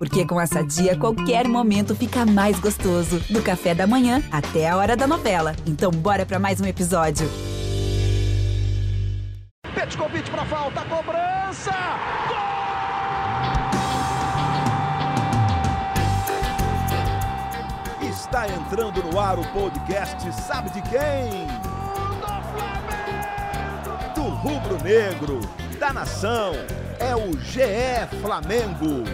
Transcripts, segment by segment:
Porque com essa dia, qualquer momento fica mais gostoso. Do café da manhã até a hora da novela. Então, bora para mais um episódio. Petkovic para falta, cobrança! Gol! Está entrando no ar o podcast Sabe de quem? Do rubro negro, da nação, é o GE Flamengo.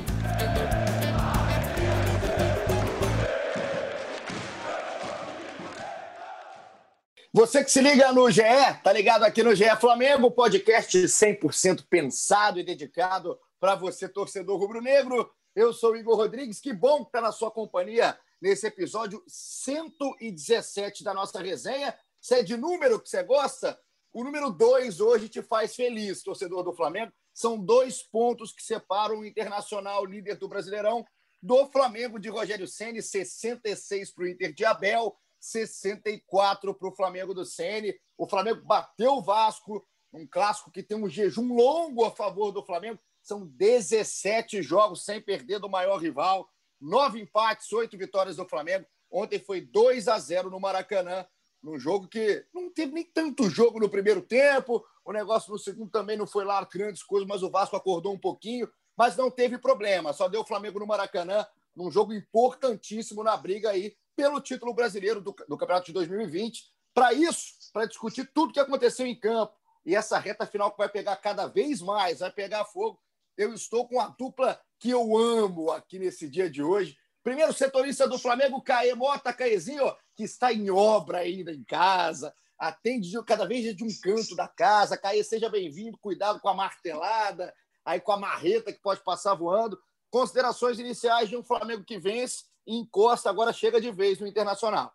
Você que se liga no GE, tá ligado aqui no GE Flamengo, podcast 100% pensado e dedicado para você, torcedor rubro-negro. Eu sou Igor Rodrigues, que bom estar tá na sua companhia nesse episódio 117 da nossa resenha. Se é de número que você gosta, o número 2 hoje te faz feliz, torcedor do Flamengo. São dois pontos que separam o Internacional, líder do Brasileirão, do Flamengo de Rogério Ceni, 66 para o Inter de Abel, 64 para o Flamengo do Ceni. O Flamengo bateu o Vasco, um clássico que tem um jejum longo a favor do Flamengo. São 17 jogos sem perder do maior rival, nove empates, oito vitórias do Flamengo. Ontem foi 2 a 0 no Maracanã, num jogo que não teve nem tanto jogo no primeiro tempo. O negócio no segundo também não foi lá grandes coisas, mas o Vasco acordou um pouquinho, mas não teve problema. Só deu o Flamengo no Maracanã, num jogo importantíssimo na briga aí pelo título brasileiro do, do Campeonato de 2020. Para isso, para discutir tudo que aconteceu em campo e essa reta final que vai pegar cada vez mais, vai pegar fogo, eu estou com a dupla que eu amo aqui nesse dia de hoje. Primeiro setorista do Flamengo, Caê Mota, Caezinho, que está em obra ainda em casa, atende cada vez de um canto da casa. Caê, seja bem-vindo, cuidado com a martelada, aí com a marreta que pode passar voando. Considerações iniciais de um Flamengo que vence encosta, agora chega de vez no Internacional.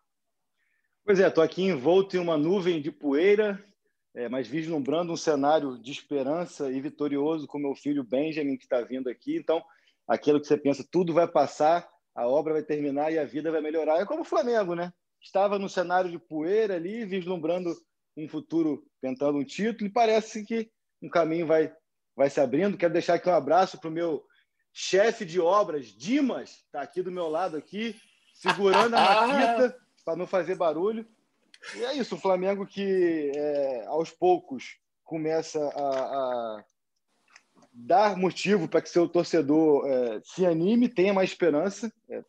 Pois é, estou aqui envolto em uma nuvem de poeira, é, mas vislumbrando um cenário de esperança e vitorioso com meu filho Benjamin, que está vindo aqui. Então, aquilo que você pensa, tudo vai passar, a obra vai terminar e a vida vai melhorar. É como o Flamengo, né? Estava no cenário de poeira ali, vislumbrando um futuro, tentando um título, e parece que um caminho vai, vai se abrindo. Quero deixar aqui um abraço para o meu chefe de obras, Dimas, está aqui do meu lado aqui, segurando a maquita para não fazer barulho. E é isso, o Flamengo que é, aos poucos começa a, a dar motivo para que seu torcedor é, se anime, tenha mais esperança. É,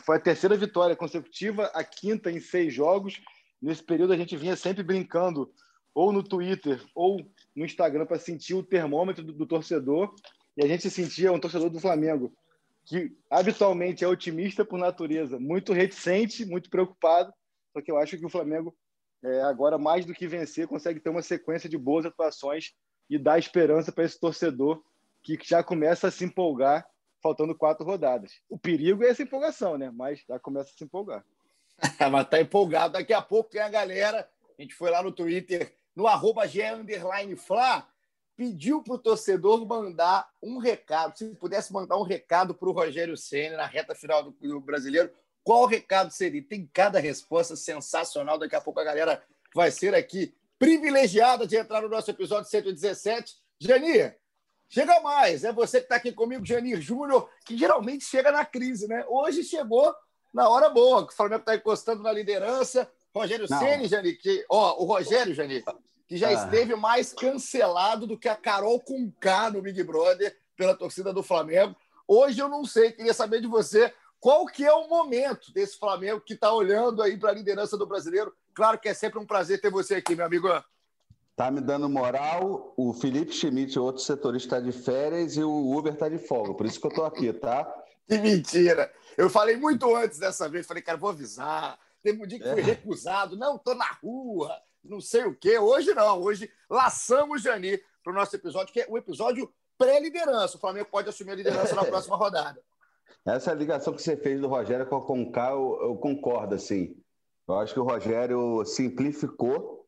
foi a terceira vitória consecutiva, a quinta em seis jogos. Nesse período a gente vinha sempre brincando ou no Twitter ou no Instagram para sentir o termômetro do, do torcedor e a gente se sentia um torcedor do Flamengo que habitualmente é otimista por natureza, muito reticente, muito preocupado, só que eu acho que o Flamengo, é, agora mais do que vencer, consegue ter uma sequência de boas atuações e dar esperança para esse torcedor que já começa a se empolgar, faltando quatro rodadas. O perigo é essa empolgação, né? Mas já começa a se empolgar. Mas tá empolgado. Daqui a pouco tem a galera. A gente foi lá no Twitter, no arroba Fla, pediu para o torcedor mandar um recado, se pudesse mandar um recado para o Rogério Senna na reta final do, do brasileiro, qual recado seria? Tem cada resposta sensacional. Daqui a pouco a galera vai ser aqui privilegiada de entrar no nosso episódio 117. Janir, chega mais. É você que está aqui comigo, Janir Júnior, que geralmente chega na crise, né? Hoje chegou na hora boa, que o Flamengo está encostando na liderança. Rogério Ceni, Janir, que, ó, o Rogério, Janir, que já ah. esteve mais cancelado do que a Carol Conká no Big Brother pela torcida do Flamengo. Hoje eu não sei, queria saber de você qual que é o momento desse Flamengo que está olhando aí para a liderança do brasileiro. Claro que é sempre um prazer ter você aqui, meu amigo. Tá me dando moral, o Felipe Schmidt, outro setorista, está de férias e o Uber está de folga. Por isso que eu estou aqui, tá? Que mentira! Eu falei muito antes dessa vez, falei, cara, vou avisar. Teve um dia que fui é. recusado. Não, estou na rua não sei o quê. Hoje não, hoje laçamos Jani para o nosso episódio, que é o episódio pré-liderança. O Flamengo pode assumir a liderança na próxima rodada. Essa ligação que você fez do Rogério com a Conká, eu, eu concordo, assim. Eu acho que o Rogério simplificou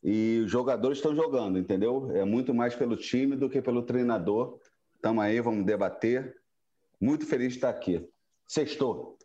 e os jogadores estão jogando, entendeu? É muito mais pelo time do que pelo treinador. Estamos aí, vamos debater. Muito feliz de estar aqui. Sextou.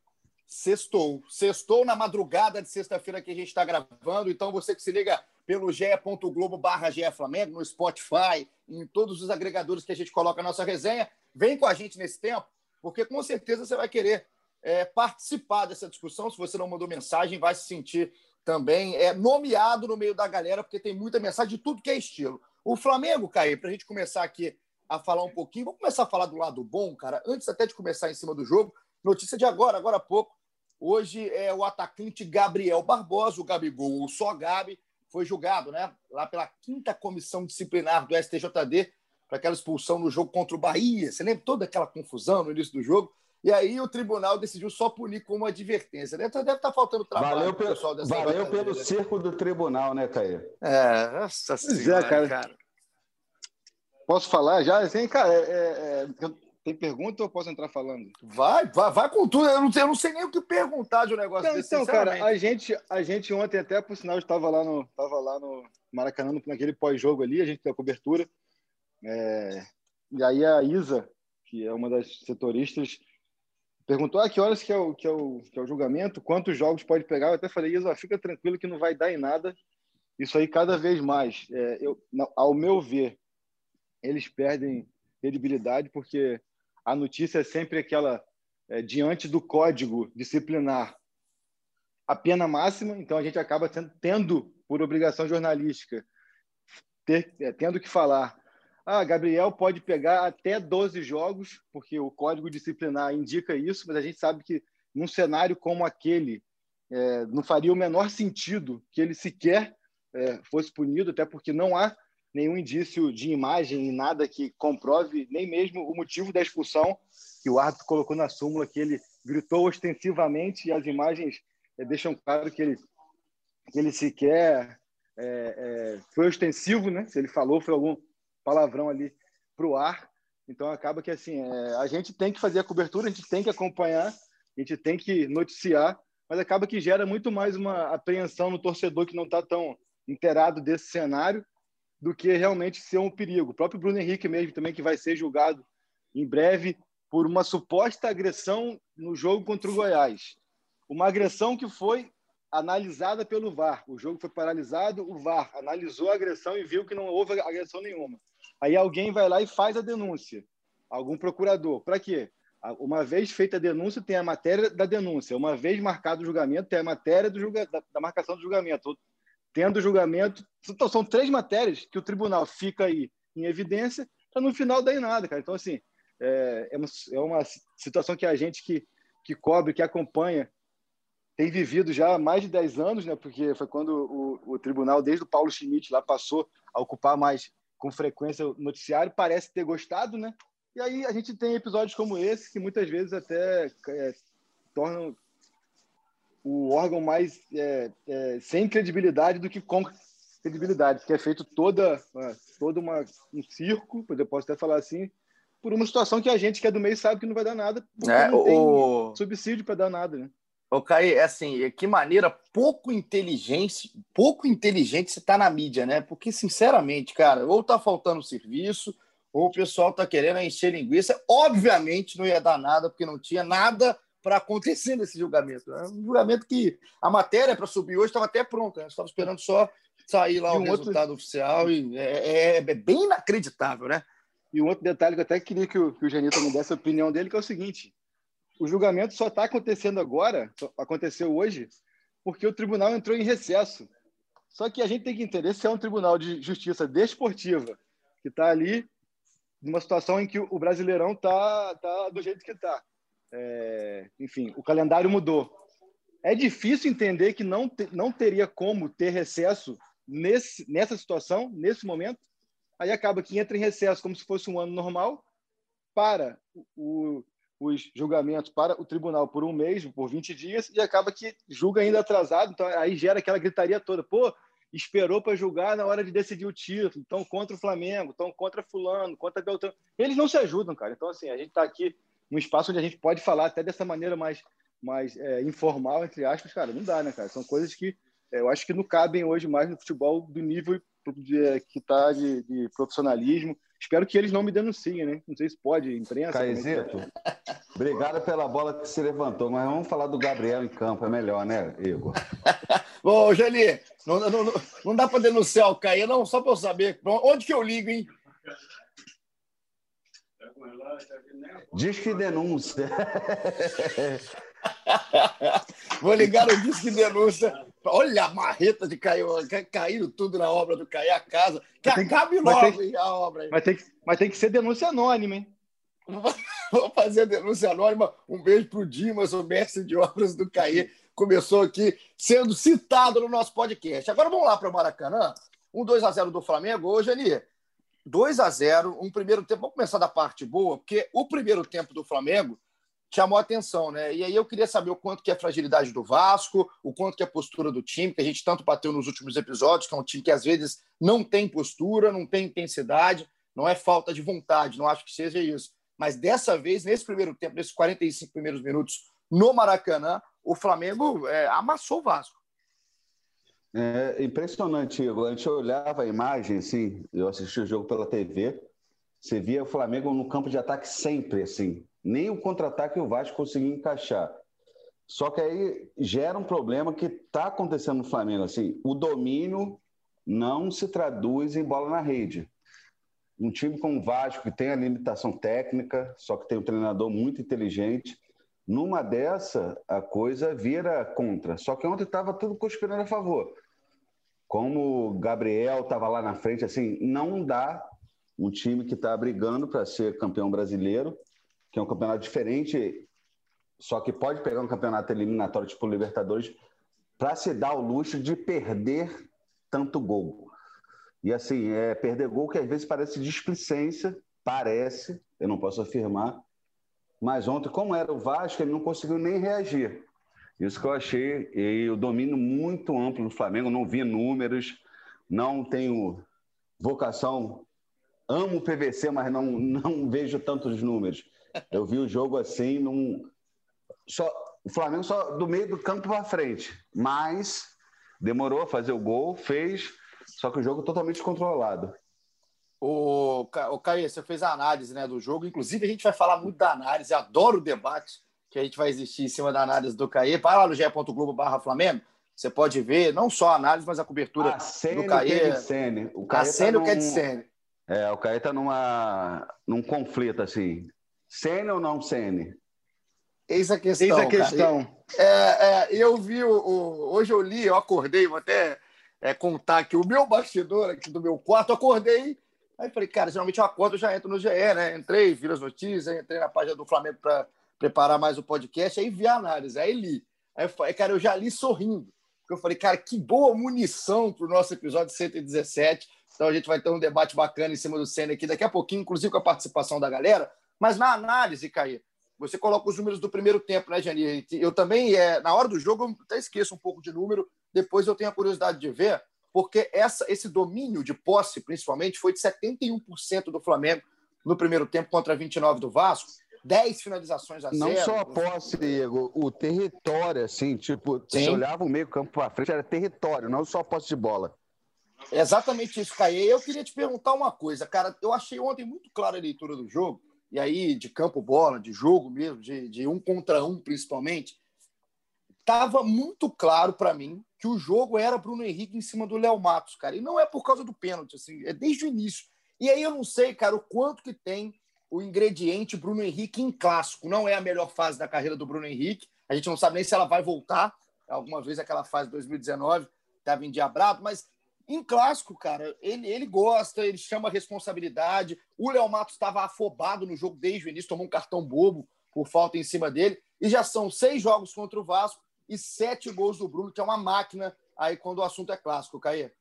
Sextou. Sextou na madrugada de sexta-feira que a gente está gravando. Então, você que se liga pelo ge.globo barra Flamengo, no Spotify, em todos os agregadores que a gente coloca a nossa resenha, vem com a gente nesse tempo, porque com certeza você vai querer é, participar dessa discussão. Se você não mandou mensagem, vai se sentir também é, nomeado no meio da galera, porque tem muita mensagem de tudo que é estilo. O Flamengo, Caí, para a gente começar aqui a falar um pouquinho, vamos começar a falar do lado bom, cara. Antes até de começar em cima do jogo, notícia de agora, agora há pouco. Hoje é o atacante Gabriel Barbosa, o Gabigol, o só Gabi, foi julgado, né? Lá pela quinta comissão disciplinar do STJD, para aquela expulsão no jogo contra o Bahia. Você lembra toda aquela confusão no início do jogo? E aí o tribunal decidiu só punir como advertência. Deve, deve estar tá faltando trabalho valeu pelo, pessoal dessa Valeu pelo né? circo do tribunal, né, Caio? É, nossa senhora, é, cara. cara. Posso falar já? Assim, cara, é, é, é tem pergunta ou posso entrar falando? Vai, vai, vai com tudo. Eu não, eu não sei nem o que perguntar de um negócio então, desse. Então, cara, a gente, a gente ontem, até por sinal, estava lá no, estava lá no Maracanã, naquele pós-jogo ali, a gente tem a cobertura. É, e aí a Isa, que é uma das setoristas, perguntou ah, que horas que é, o, que, é o, que é o julgamento, quantos jogos pode pegar. Eu até falei, Isa, fica tranquilo que não vai dar em nada. Isso aí cada vez mais. É, eu, ao meu ver, eles perdem credibilidade porque a notícia é sempre aquela é, diante do código disciplinar a pena máxima, então a gente acaba tendo, tendo por obrigação jornalística, ter, é, tendo que falar ah, Gabriel pode pegar até 12 jogos, porque o código disciplinar indica isso, mas a gente sabe que num cenário como aquele, é, não faria o menor sentido que ele sequer é, fosse punido, até porque não há nenhum indício de imagem e nada que comprove nem mesmo o motivo da expulsão que o árbitro colocou na súmula, que ele gritou ostensivamente e as imagens é, deixam claro que ele, que ele sequer é, é, foi ostensivo, né? Se ele falou, foi algum palavrão ali para o ar. Então acaba que assim é, a gente tem que fazer a cobertura, a gente tem que acompanhar, a gente tem que noticiar, mas acaba que gera muito mais uma apreensão no torcedor que não está tão inteirado desse cenário do que realmente ser um perigo. O próprio Bruno Henrique mesmo também que vai ser julgado em breve por uma suposta agressão no jogo contra o Goiás. Uma agressão que foi analisada pelo VAR. O jogo foi paralisado, o VAR analisou a agressão e viu que não houve agressão nenhuma. Aí alguém vai lá e faz a denúncia, algum procurador. Para quê? Uma vez feita a denúncia, tem a matéria da denúncia. Uma vez marcado o julgamento, tem a matéria julga... da marcação do julgamento. Tendo o julgamento. Então, são três matérias que o tribunal fica aí em evidência, para no final dar em nada, cara. Então, assim, é, é, uma, é uma situação que a gente que, que cobre, que acompanha, tem vivido já há mais de 10 anos, né? Porque foi quando o, o tribunal, desde o Paulo Schmidt, lá passou a ocupar mais com frequência o noticiário, parece ter gostado, né? E aí a gente tem episódios como esse que muitas vezes até é, tornam o órgão mais é, é, sem credibilidade do que com credibilidade, porque é feito toda, toda uma, um circo, eu posso até falar assim, por uma situação que a gente que é do meio sabe que não vai dar nada, porque é, não o... tem subsídio para dar nada, né? Ô, Caí, é assim, que maneira pouco inteligente, pouco inteligente você tá na mídia, né? Porque, sinceramente, cara, ou tá faltando serviço, ou o pessoal tá querendo encher linguiça. Obviamente não ia dar nada, porque não tinha nada para acontecer nesse julgamento. É um julgamento que a matéria para subir hoje estava até pronta, né? estava esperando só sair lá e o um resultado outro... oficial e é, é, é, bem inacreditável, né? E um outro detalhe que eu até queria que o, que o Janito me desse a opinião dele, que é o seguinte: o julgamento só está acontecendo agora, aconteceu hoje, porque o tribunal entrou em recesso. Só que a gente tem que entender se é um tribunal de justiça desportiva, que está ali numa situação em que o Brasileirão está tá do jeito que está. É, enfim, o calendário mudou. É difícil entender que não, te, não teria como ter recesso nesse, nessa situação, nesse momento. Aí acaba que entra em recesso como se fosse um ano normal, para o, os julgamentos para o tribunal por um mês, por 20 dias, e acaba que julga ainda atrasado, então aí gera aquela gritaria toda, pô, esperou para julgar na hora de decidir o título, então contra o Flamengo, então contra fulano, contra Beltrano. Eles não se ajudam, cara. Então, assim, a gente está aqui num espaço onde a gente pode falar até dessa maneira mais, mais é, informal, entre aspas, cara, não dá, né, cara? São coisas que é, eu acho que não cabem hoje mais no futebol do nível de, que está de, de profissionalismo, Espero que eles não me denunciem, né? Não sei se pode, imprensa. Caizito, é obrigado pela bola que se levantou, mas vamos falar do Gabriel em campo, é melhor, né, Igor? Bom, Geli, não, não, não, não dá para denunciar o Caio, não, só para eu saber. Onde que eu ligo, hein? Disque denúncia. Vou ligar o disque denúncia. Olha a marreta de caiu, caiu tudo na obra do Cair a casa. Que acabe logo tem, a obra. Mas tem, que, mas tem que ser denúncia anônima, hein? Vou fazer a denúncia anônima. Um beijo para o Dimas, o mestre de obras do Caí. Começou aqui sendo citado no nosso podcast. Agora vamos lá para o Maracanã. Um 2 a 0 do Flamengo. Hoje, Ani, 2 a 0 um primeiro tempo. Vamos começar da parte boa, porque o primeiro tempo do Flamengo chamou a atenção, né? E aí eu queria saber o quanto que é a fragilidade do Vasco, o quanto que é a postura do time, que a gente tanto bateu nos últimos episódios, que é um time que às vezes não tem postura, não tem intensidade, não é falta de vontade, não acho que seja isso. Mas dessa vez, nesse primeiro tempo, nesses 45 primeiros minutos no Maracanã, o Flamengo é, amassou o Vasco. É impressionante, Igor. A gente olhava a imagem, assim, eu assisti o jogo pela TV, você via o Flamengo no campo de ataque sempre, assim, nem o contra-ataque o Vasco conseguia encaixar. Só que aí gera um problema que está acontecendo no Flamengo. Assim, o domínio não se traduz em bola na rede. Um time como o Vasco, que tem a limitação técnica, só que tem um treinador muito inteligente, numa dessa, a coisa vira contra. Só que ontem estava tudo conspirando a favor. Como o Gabriel estava lá na frente, assim, não dá um time que está brigando para ser campeão brasileiro que é um campeonato diferente, só que pode pegar um campeonato eliminatório tipo Libertadores para se dar o luxo de perder tanto gol. E assim, é perder gol que às vezes parece displicência, parece, eu não posso afirmar, mas ontem, como era o Vasco, ele não conseguiu nem reagir. Isso que eu achei, e o domínio muito amplo do Flamengo, não vi números, não tenho vocação, amo o PVC, mas não, não vejo tantos números. Eu vi o jogo assim, num... só, o Flamengo só do meio do campo para frente, mas demorou a fazer o gol, fez, só que o jogo totalmente controlado. O, o Caio, você fez a análise né, do jogo, inclusive a gente vai falar muito da análise, adoro o debate que a gente vai existir em cima da análise do Caê. Vai lá no ge.globo barra Flamengo, você pode ver não só a análise, mas a cobertura a do Caê. O Caê a Sene tá num... que é de Sene. É, o Caê está numa, num conflito, assim. Sene ou não Sene? Eis a questão. Eis a questão. É, é, eu vi, o, o, hoje eu li, eu acordei, vou até é, contar que o meu bastidor aqui do meu quarto, acordei. Aí falei, cara, geralmente eu acordo, eu já entro no GE, né? Entrei, vi as notícias, entrei na página do Flamengo para preparar mais o podcast, aí vi a análise, aí li. Aí eu falei, cara, eu já li sorrindo. Porque eu falei, cara, que boa munição para o nosso episódio 117. Então a gente vai ter um debate bacana em cima do Senna aqui daqui a pouquinho, inclusive com a participação da galera. Mas na análise, Caí, você coloca os números do primeiro tempo, né, Jani? Eu também, é, na hora do jogo, eu até esqueço um pouco de número, depois eu tenho a curiosidade de ver, porque essa, esse domínio de posse, principalmente, foi de 71% do Flamengo no primeiro tempo contra 29% do Vasco. 10 finalizações a zero. Não só a posse, Diego, o território, assim, tipo, Sim. você olhava o meio campo para frente, era território, não só a posse de bola. É exatamente isso, Caê. Eu queria te perguntar uma coisa, cara. Eu achei ontem muito clara a leitura do jogo e aí de campo bola, de jogo mesmo, de, de um contra um principalmente, estava muito claro para mim que o jogo era Bruno Henrique em cima do Léo Matos, cara. E não é por causa do pênalti, assim, é desde o início. E aí eu não sei, cara, o quanto que tem o ingrediente Bruno Henrique em clássico. Não é a melhor fase da carreira do Bruno Henrique. A gente não sabe nem se ela vai voltar. Alguma vez aquela fase de 2019 estava endiabrado, mas em clássico, cara, ele, ele gosta, ele chama responsabilidade. O Léo Matos estava afobado no jogo desde o início, tomou um cartão bobo por falta em cima dele. E já são seis jogos contra o Vasco e sete gols do Bruno, que é uma máquina aí quando o assunto é clássico, Caê.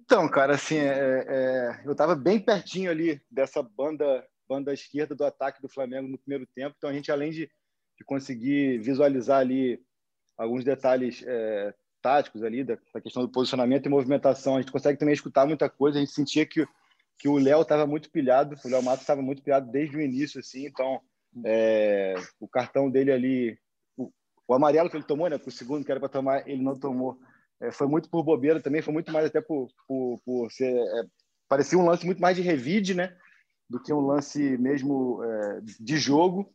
Então, cara, assim, é, é, eu estava bem pertinho ali dessa banda banda esquerda do ataque do Flamengo no primeiro tempo. Então, a gente, além de, de conseguir visualizar ali alguns detalhes é, táticos ali, da, da, questão do posicionamento e movimentação. A gente consegue também escutar muita coisa. A gente sentia que, que o Léo estava muito pilhado, o Léo Matos estava muito pilhado desde o início, assim. Então, é, o cartão dele ali, o, o, amarelo que ele tomou, né, o segundo que era para tomar, ele não tomou. É, foi muito por bobeira também, foi muito mais até por, por, por ser. É, parecia um lance muito mais de revide, né? Do que um lance mesmo é, de jogo.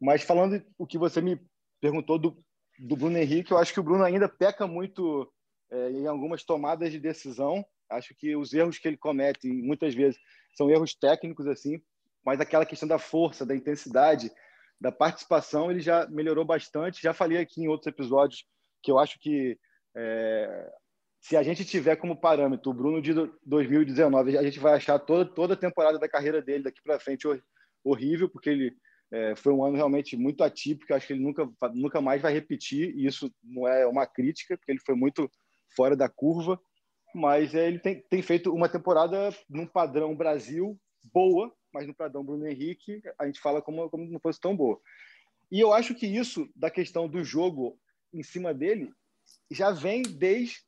Mas falando o que você me perguntou do, do Bruno Henrique, eu acho que o Bruno ainda peca muito é, em algumas tomadas de decisão. Acho que os erros que ele comete, muitas vezes, são erros técnicos, assim. mas aquela questão da força, da intensidade, da participação, ele já melhorou bastante. Já falei aqui em outros episódios que eu acho que é, se a gente tiver como parâmetro o Bruno de 2019, a gente vai achar toda, toda a temporada da carreira dele daqui para frente horrível, porque ele é, foi um ano realmente muito atípico. Acho que ele nunca, nunca mais vai repetir, e isso não é uma crítica, porque ele foi muito fora da curva. Mas é, ele tem, tem feito uma temporada num padrão Brasil boa, mas no padrão Bruno Henrique a gente fala como, como não fosse tão boa. E eu acho que isso, da questão do jogo em cima dele, já vem desde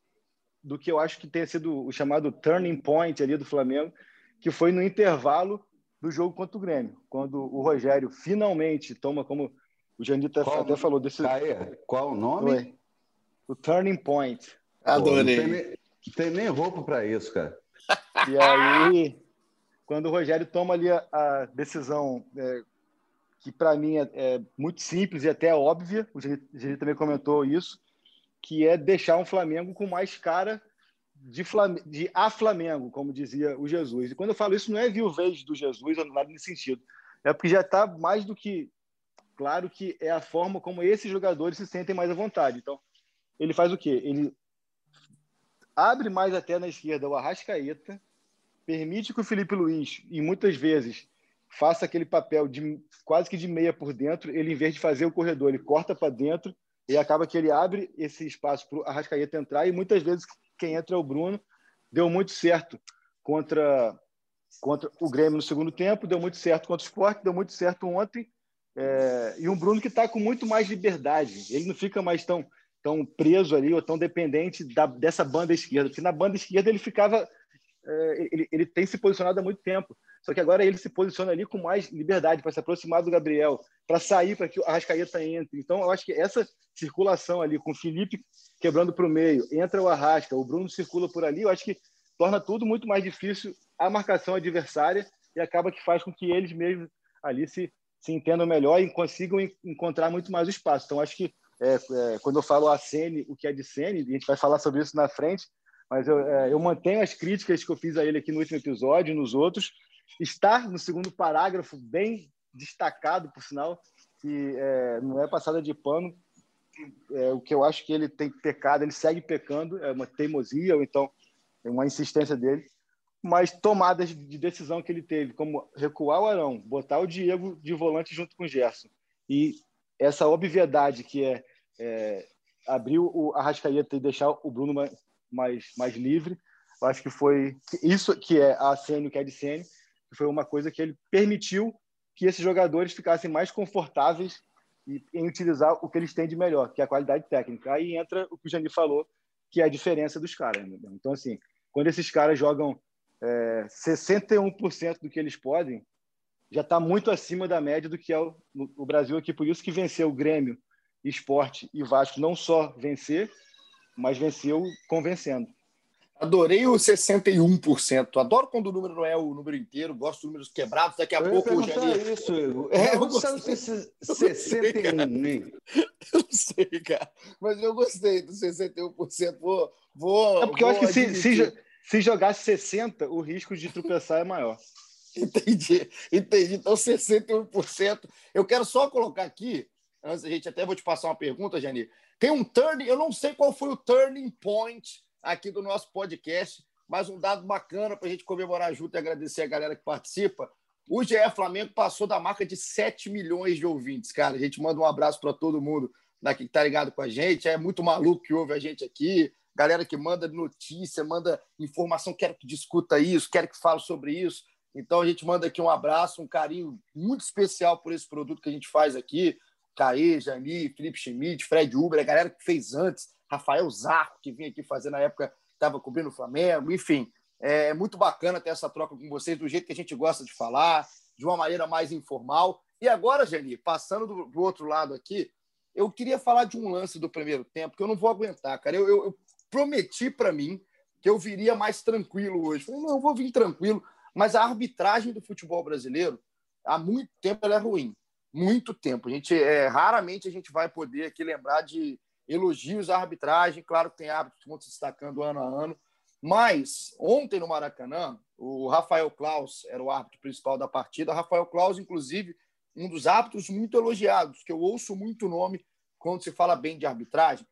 do que eu acho que tenha sido o chamado turning point ali do Flamengo, que foi no intervalo do jogo contra o Grêmio, quando o Rogério finalmente toma como o Janito até falou desse Caia, qual o nome? O turning point. Adorei. Pô, não, tem nem, não tem nem roupa para isso, cara. E aí, quando o Rogério toma ali a, a decisão é, que para mim é, é, muito simples e até óbvia, o Janito também comentou isso, que é deixar um Flamengo com mais cara de, Flam de a Flamengo, como dizia o Jesus. E quando eu falo isso, não é viuvez do Jesus ou nada nesse sentido. É porque já está mais do que claro que é a forma como esses jogadores se sentem mais à vontade. Então, ele faz o quê? Ele abre mais até na esquerda o Arrascaeta, permite que o Felipe Luiz, e muitas vezes, faça aquele papel de quase que de meia por dentro, ele, em vez de fazer o corredor, ele corta para dentro e acaba que ele abre esse espaço para o Arrascaeta entrar e muitas vezes quem entra é o Bruno. Deu muito certo contra, contra o Grêmio no segundo tempo, deu muito certo contra o Sport, deu muito certo ontem. É, e um Bruno que está com muito mais liberdade. Ele não fica mais tão, tão preso ali ou tão dependente da, dessa banda esquerda, porque na banda esquerda ele ficava. É, ele, ele tem se posicionado há muito tempo. Só que agora ele se posiciona ali com mais liberdade para se aproximar do Gabriel, para sair para que o Arrascaeta entre. Então, eu acho que essa circulação ali, com o Felipe quebrando para o meio, entra o Arrasca, o Bruno circula por ali, eu acho que torna tudo muito mais difícil a marcação adversária e acaba que faz com que eles mesmos ali se, se entendam melhor e consigam encontrar muito mais o espaço. Então, acho que é, é, quando eu falo a Sene, o que é de Sene, a gente vai falar sobre isso na frente, mas eu, é, eu mantenho as críticas que eu fiz a ele aqui no último episódio e nos outros, estar no segundo parágrafo, bem destacado, por sinal, que é, não é passada de pano. É, o que eu acho que ele tem pecado, ele segue pecando, é uma teimosia ou então é uma insistência dele, mas tomadas de decisão que ele teve, como recuar o Arão, botar o Diego de volante junto com o Gerson, e essa obviedade que é, é abrir o Arrascaeta e deixar o Bruno mais, mais livre, eu acho que foi isso que é a Sênio, que é de Sênio, foi uma coisa que ele permitiu que esses jogadores ficassem mais confortáveis em utilizar o que eles têm de melhor, que é a qualidade técnica. Aí entra o que o Jani falou, que é a diferença dos caras. Então, assim, quando esses caras jogam é, 61% do que eles podem, já está muito acima da média do que é o, o, Brasil aqui. Por isso que venceu o Grêmio, Esporte e Vasco, não só vencer, mas venceu convencendo. Adorei o 61%. Adoro quando o número não é o número inteiro. Gosto de números quebrados. Daqui a eu pouco o Janir... isso, Igor. É, eu gostei. 61, hein? Eu não sei, cara. Mas eu gostei do 61%. Vou, vou, é porque vou eu acho que se, se, se jogasse 60, o risco de tropeçar é maior. Entendi, entendi. Então, 61%. Eu quero só colocar aqui, antes a gente até vou te passar uma pergunta, Janir. Tem um turning, eu não sei qual foi o turning point aqui do nosso podcast. Mais um dado bacana para a gente comemorar junto e agradecer a galera que participa. O GE Flamengo passou da marca de 7 milhões de ouvintes, cara. A gente manda um abraço para todo mundo daqui que tá ligado com a gente. É muito maluco que ouve a gente aqui. Galera que manda notícia, manda informação, quero que discuta isso, quero que fale sobre isso. Então a gente manda aqui um abraço, um carinho muito especial por esse produto que a gente faz aqui. Caê, Jani, Felipe Schmidt, Fred Uber, a galera que fez antes, Rafael Zarco, que vinha aqui fazer na época, estava cobrindo o Flamengo, enfim. É muito bacana ter essa troca com vocês, do jeito que a gente gosta de falar, de uma maneira mais informal. E agora, Jani, passando do, do outro lado aqui, eu queria falar de um lance do primeiro tempo que eu não vou aguentar, cara. Eu, eu, eu prometi para mim que eu viria mais tranquilo hoje. Falei, não, eu vou vir tranquilo. Mas a arbitragem do futebol brasileiro, há muito tempo, ela é ruim. Muito tempo. A gente, é, raramente a gente vai poder aqui lembrar de elogios à arbitragem. Claro que tem árbitros que vão se destacando ano a ano. Mas ontem no Maracanã, O Rafael Klaus era o árbitro principal da partida. Rafael Klaus, inclusive, um dos árbitros muito elogiados, que eu ouço muito nome quando se fala bem de arbitragem.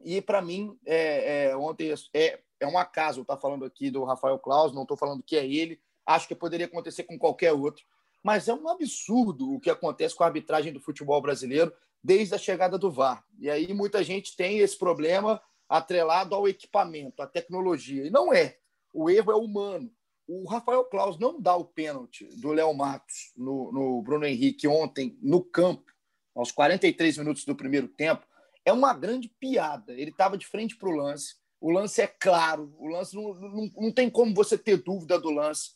E, para mim, é, é, ontem é, é um acaso estar falando aqui do Rafael Klaus, não estou falando que é ele, acho que poderia acontecer com qualquer outro. Mas é um absurdo o que acontece com a arbitragem do futebol brasileiro desde a chegada do VAR. E aí muita gente tem esse problema atrelado ao equipamento, à tecnologia. E não é. O erro é humano. O Rafael Claus não dá o pênalti do Léo Matos no, no Bruno Henrique ontem no campo, aos 43 minutos do primeiro tempo, é uma grande piada. Ele estava de frente para o lance. O lance é claro, o lance não, não, não tem como você ter dúvida do lance.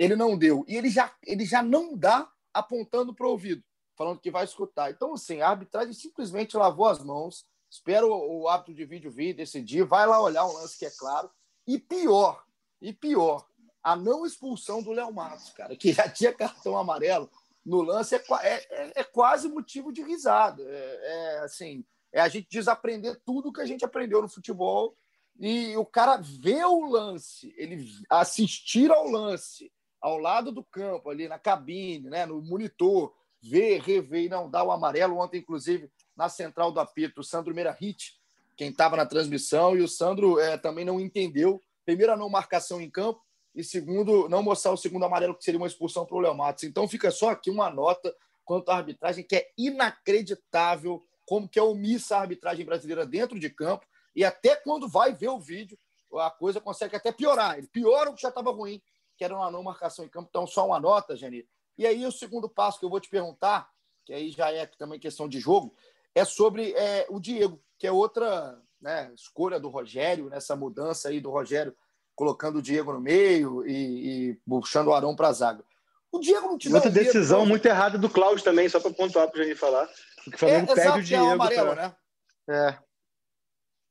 Ele não deu. E ele já, ele já não dá apontando para o ouvido, falando que vai escutar. Então, assim, a arbitragem simplesmente lavou as mãos. Espero o, o árbitro de vídeo vir decidir, vai lá olhar o lance que é claro. E pior, e pior, a não expulsão do Léo Matos, cara, que já tinha cartão amarelo no lance, é, é, é quase motivo de risada. É, é, assim, é a gente desaprender tudo que a gente aprendeu no futebol e o cara vê o lance, ele assistir ao lance ao lado do campo, ali na cabine, né, no monitor, ver, rever e não dar o amarelo. Ontem, inclusive, na central do apito, o Sandro Merahit, quem estava na transmissão, e o Sandro é, também não entendeu. Primeiro, a não marcação em campo, e segundo, não mostrar o segundo amarelo, que seria uma expulsão para o Léo Matos. Então fica só aqui uma nota quanto à arbitragem, que é inacreditável como que é omissa a arbitragem brasileira dentro de campo, e até quando vai ver o vídeo, a coisa consegue até piorar. Ele piora o que já estava ruim, que era uma não marcação em campo. Então, só uma nota, Jani. E aí, o segundo passo que eu vou te perguntar, que aí já é também questão de jogo, é sobre é, o Diego, que é outra né, escolha do Rogério, nessa mudança aí do Rogério colocando o Diego no meio e, e puxando o Arão para a zaga. O Diego não te Outra decisão medo, muito errada do Cláudio também, só para pontuar para a gente falar. Porque o Flamengo é, perde o Diego. É o amarelo, pra... né? É.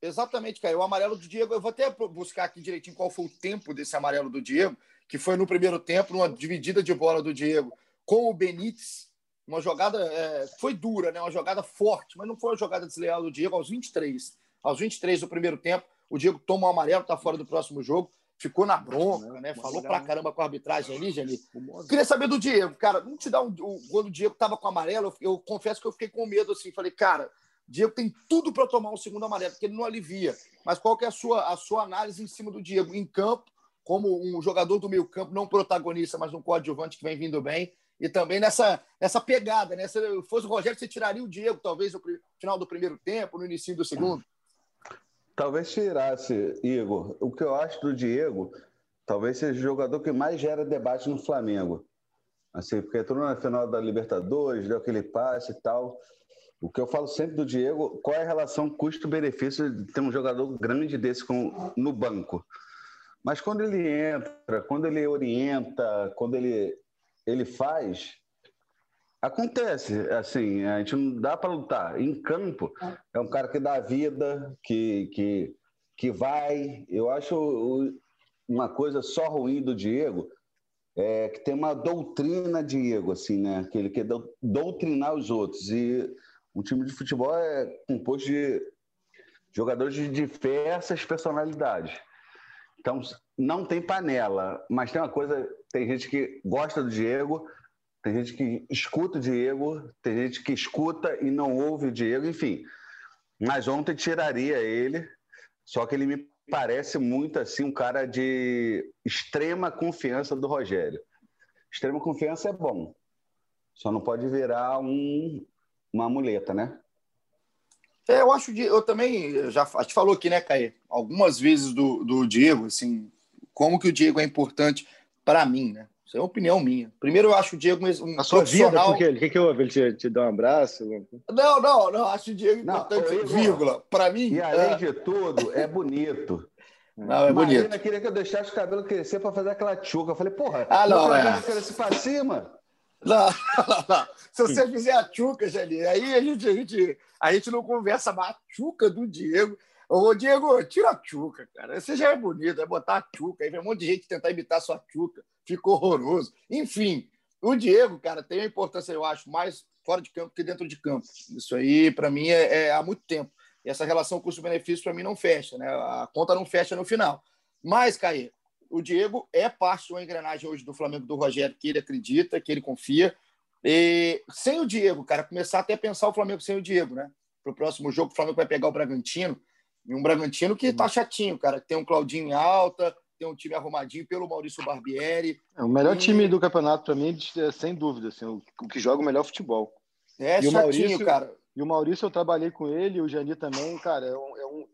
Exatamente, Caio. O amarelo do Diego, eu vou até buscar aqui direitinho qual foi o tempo desse amarelo do Diego, que foi no primeiro tempo, numa dividida de bola do Diego com o Benítez. Uma jogada é, foi dura, né? uma jogada forte, mas não foi uma jogada desleal do Diego aos 23. Aos 23 do primeiro tempo, o Diego toma o um amarelo, está fora do próximo jogo ficou na bronca, né? Falou pra caramba com a arbitragem ali, Jali. Queria saber do Diego, cara, não te dá um. Quando o Diego tava com amarelo, eu, eu confesso que eu fiquei com medo assim. Falei, cara, Diego tem tudo para tomar um segundo amarelo, porque ele não alivia. Mas qual que é a sua, a sua análise em cima do Diego? Em campo, como um jogador do meio campo, não protagonista, mas um coadjuvante que vem vindo bem. E também nessa, nessa pegada, né? Se fosse o Rogério, você tiraria o Diego, talvez, no final do primeiro tempo, no início do segundo? Talvez tirasse, Igor. O que eu acho do Diego, talvez seja o jogador que mais gera debate no Flamengo. Assim, porque entrou na final da Libertadores, deu aquele passe e tal. O que eu falo sempre do Diego, qual é a relação custo-benefício de ter um jogador grande desse com, no banco? Mas quando ele entra, quando ele orienta, quando ele, ele faz, Acontece, assim, a gente não dá para lutar. Em campo, é um cara que dá vida, que, que, que vai. Eu acho uma coisa só ruim do Diego é que tem uma doutrina Diego, assim, né? Que ele quer doutrinar os outros. E um time de futebol é composto de jogadores de diversas personalidades. Então, não tem panela, mas tem uma coisa, tem gente que gosta do Diego, tem gente que escuta o Diego, tem gente que escuta e não ouve o Diego, enfim. Mas ontem tiraria ele, só que ele me parece muito assim um cara de extrema confiança do Rogério. Extrema confiança é bom, só não pode virar um, uma muleta, né? É, eu acho que eu também já a gente falou aqui, né, Caê? Algumas vezes do, do Diego, assim, como que o Diego é importante para mim, né? Isso é uma opinião minha. Primeiro, eu acho o Diego um A sua vida, porque que, que houve? Ele te, te deu um abraço? Não, não, não. Acho o Diego importante, não, vírgula. Para mim... E além é... de tudo, é bonito. Não, é bonito. Marina queria que eu deixasse o cabelo crescer para fazer aquela tchuca. Eu falei, porra, ah, não, é. cabelo crescer para cima. Não, não, não. Se você fizer a tchuca, Jali, aí a gente, a, gente, a gente não conversa mais. A tchuca do Diego Ô, Diego, tira a tchuca, cara. Você já é bonito, é botar a tchuca. Aí vem um monte de gente tentar imitar sua tchuca. Ficou horroroso. Enfim, o Diego, cara, tem uma importância, eu acho, mais fora de campo que dentro de campo. Isso aí, para mim, é, é, há muito tempo. E essa relação custo-benefício, para mim, não fecha, né? A conta não fecha no final. Mas, Caí, o Diego é parte de uma engrenagem hoje do Flamengo do Rogério, que ele acredita, que ele confia. E sem o Diego, cara, começar até a pensar o Flamengo sem o Diego, né? Para o próximo jogo, o Flamengo vai pegar o Bragantino. E um Bragantino que tá chatinho, cara. Tem um Claudinho em alta, tem um time arrumadinho pelo Maurício Barbieri. É o melhor e... time do campeonato para mim, é, sem dúvida, assim, o, que joga o melhor futebol. É e chatinho, o Maurício, cara. E o Maurício, eu trabalhei com ele, o Jani também, cara, é um. É um...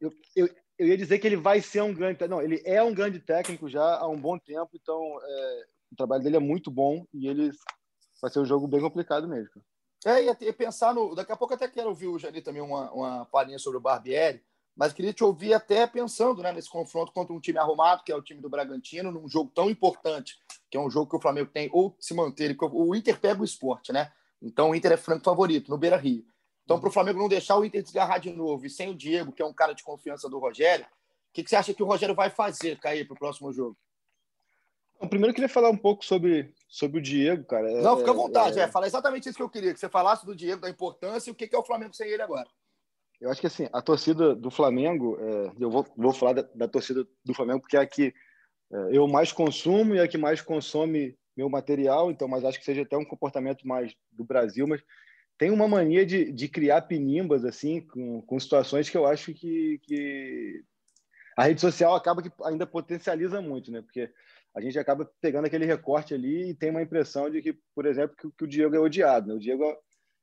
Eu, eu, eu ia dizer que ele vai ser um grande. Não, ele é um grande técnico já há um bom tempo, então é, o trabalho dele é muito bom e ele vai ser um jogo bem complicado mesmo. É, e pensar no. Daqui a pouco até quero ouvir o Jani também uma, uma palhinha sobre o Barbieri, mas queria te ouvir até pensando né, nesse confronto contra um time arrumado, que é o time do Bragantino, num jogo tão importante, que é um jogo que o Flamengo tem ou se manter. O Inter pega o esporte, né? Então o Inter é franco favorito no Beira Rio. Então, para o Flamengo não deixar o Inter desgarrar de novo, e sem o Diego, que é um cara de confiança do Rogério, o que, que você acha que o Rogério vai fazer, Caí, para o próximo jogo? Bom, primeiro eu queria falar um pouco sobre, sobre o Diego, cara. Não, fica à é, vontade, é, é, falar exatamente isso que eu queria, que você falasse do Diego, da importância e o que, que é o Flamengo sem ele agora. Eu acho que assim, a torcida do Flamengo, é, eu vou, vou falar da, da, torcida do Flamengo porque é a que é, eu mais consumo e é a que mais consome meu material, então, mas acho que seja até um comportamento mais do Brasil, mas tem uma mania de, de criar pinimbas assim com, com situações que eu acho que, que a rede social acaba que ainda potencializa muito, né? Porque a gente acaba pegando aquele recorte ali e tem uma impressão de que, por exemplo, que, que o Diego é odiado. Né? O Diego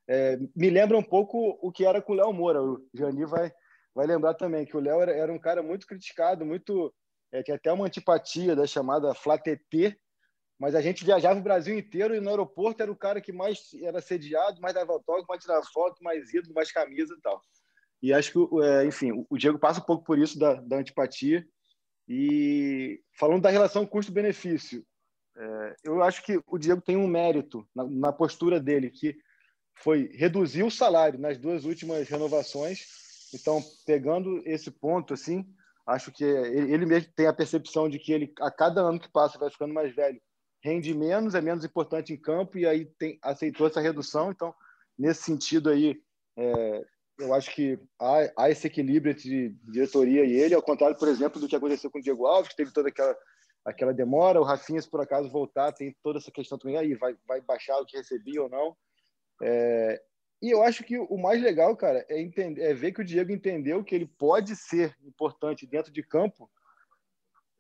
é, me lembra um pouco o que era com o Léo Moura. O Jani vai, vai lembrar também que o Léo era, era um cara muito criticado, muito é, que até uma antipatia da chamada Flatetê, mas a gente viajava o Brasil inteiro e no aeroporto era o cara que mais era sediado, mais dava autógrafo, mais tirava foto, mais ídolo, mais camisa e tal. E acho que, é, enfim, o Diego passa um pouco por isso da, da antipatia. E falando da relação custo-benefício, é, eu acho que o Diego tem um mérito na, na, postura dele, que foi reduzir o salário nas duas últimas renovações. Então, pegando esse ponto, assim, acho que ele mesmo tem a percepção de que ele, a cada ano que passa, vai ficando mais velho rende menos, é menos importante em campo e aí tem, aceitou essa redução. Então, nesse sentido aí, é, eu acho que há, há, esse equilíbrio entre diretoria e ele, ao contrário, por exemplo, do que aconteceu com o Diego Alves, que teve toda aquela, aquela demora. O Rafinha, se por acaso voltar, tem toda essa questão também aí, vai, vai baixar o que recebia ou não. É, e eu acho que o mais legal, cara, é, entender, é ver que o Diego entendeu que ele pode ser importante dentro de campo,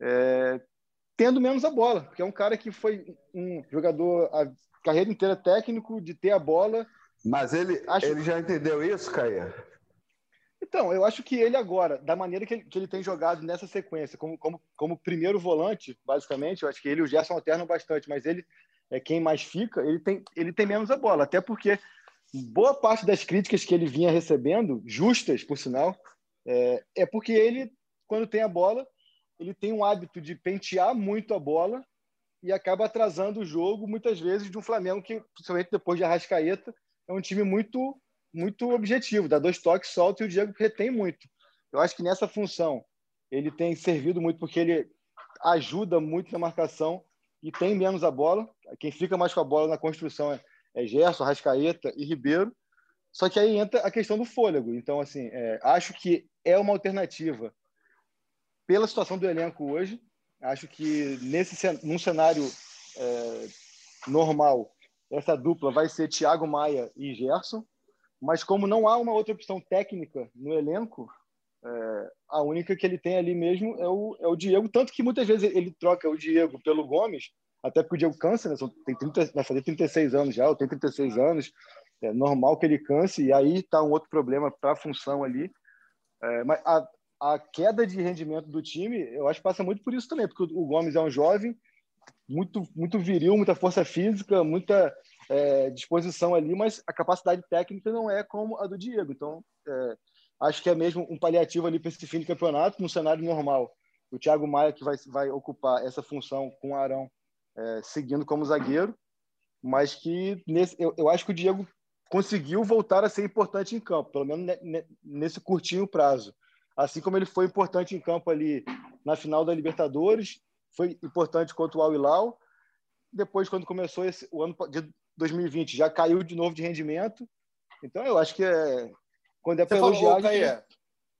é, tendo menos a bola, porque é um cara que foi um jogador a carreira inteira técnico, de ter a bola. Mas ele, acho... ele já entendeu isso, Caia? Então, eu acho que ele agora, da maneira que ele, que ele tem jogado nessa sequência, como, como, como primeiro volante, basicamente, eu acho que ele e o Gerson alternam bastante, mas ele é quem mais fica, ele tem, ele tem menos a bola, até porque boa parte das críticas que ele vinha recebendo, justas, por sinal, é, é porque ele, quando tem a bola, ele tem um hábito de pentear muito a bola e acaba atrasando o jogo, muitas vezes, de um Flamengo que, principalmente depois de Arrascaeta, é um time muito muito objetivo, dá dois toques, solta e o Diego retém muito. Eu acho que nessa função ele tem servido muito porque ele ajuda muito na marcação e tem menos a bola. Quem fica mais com a bola na construção é, é Gerson, Arrascaeta e Ribeiro. Só que aí entra a questão do fôlego. Então, assim, é, acho que é uma alternativa pela situação do elenco hoje. Acho que nesse num cenário é, normal, essa dupla vai ser Thiago Maia e Gerson. Mas como não há uma outra opção técnica no elenco, é, a única que ele tem ali mesmo é o, é o Diego. Tanto que muitas vezes ele troca o Diego pelo Gomes, até porque o Diego cansa, né? Tem 30, vai fazer 36 anos já, ou tem 36 anos. É normal que ele canse, e aí está um outro problema para a função ali. É, mas a, a queda de rendimento do time, eu acho que passa muito por isso também, porque o Gomes é um jovem, muito, muito viril, muita força física, muita é, disposição ali, mas a capacidade técnica não é como a do Diego. Então, é, acho que é mesmo um paliativo ali para esse fim de campeonato, no cenário normal. O Thiago Maia que vai, vai ocupar essa função com o Arão é, seguindo como zagueiro, mas que nesse, eu, eu acho que o Diego conseguiu voltar a ser importante em campo, pelo menos nesse curtinho prazo assim como ele foi importante em campo ali na final da Libertadores, foi importante contra o Al Hilal. Depois, quando começou esse, o ano de 2020, já caiu de novo de rendimento. Então, eu acho que é, quando é para elogiar...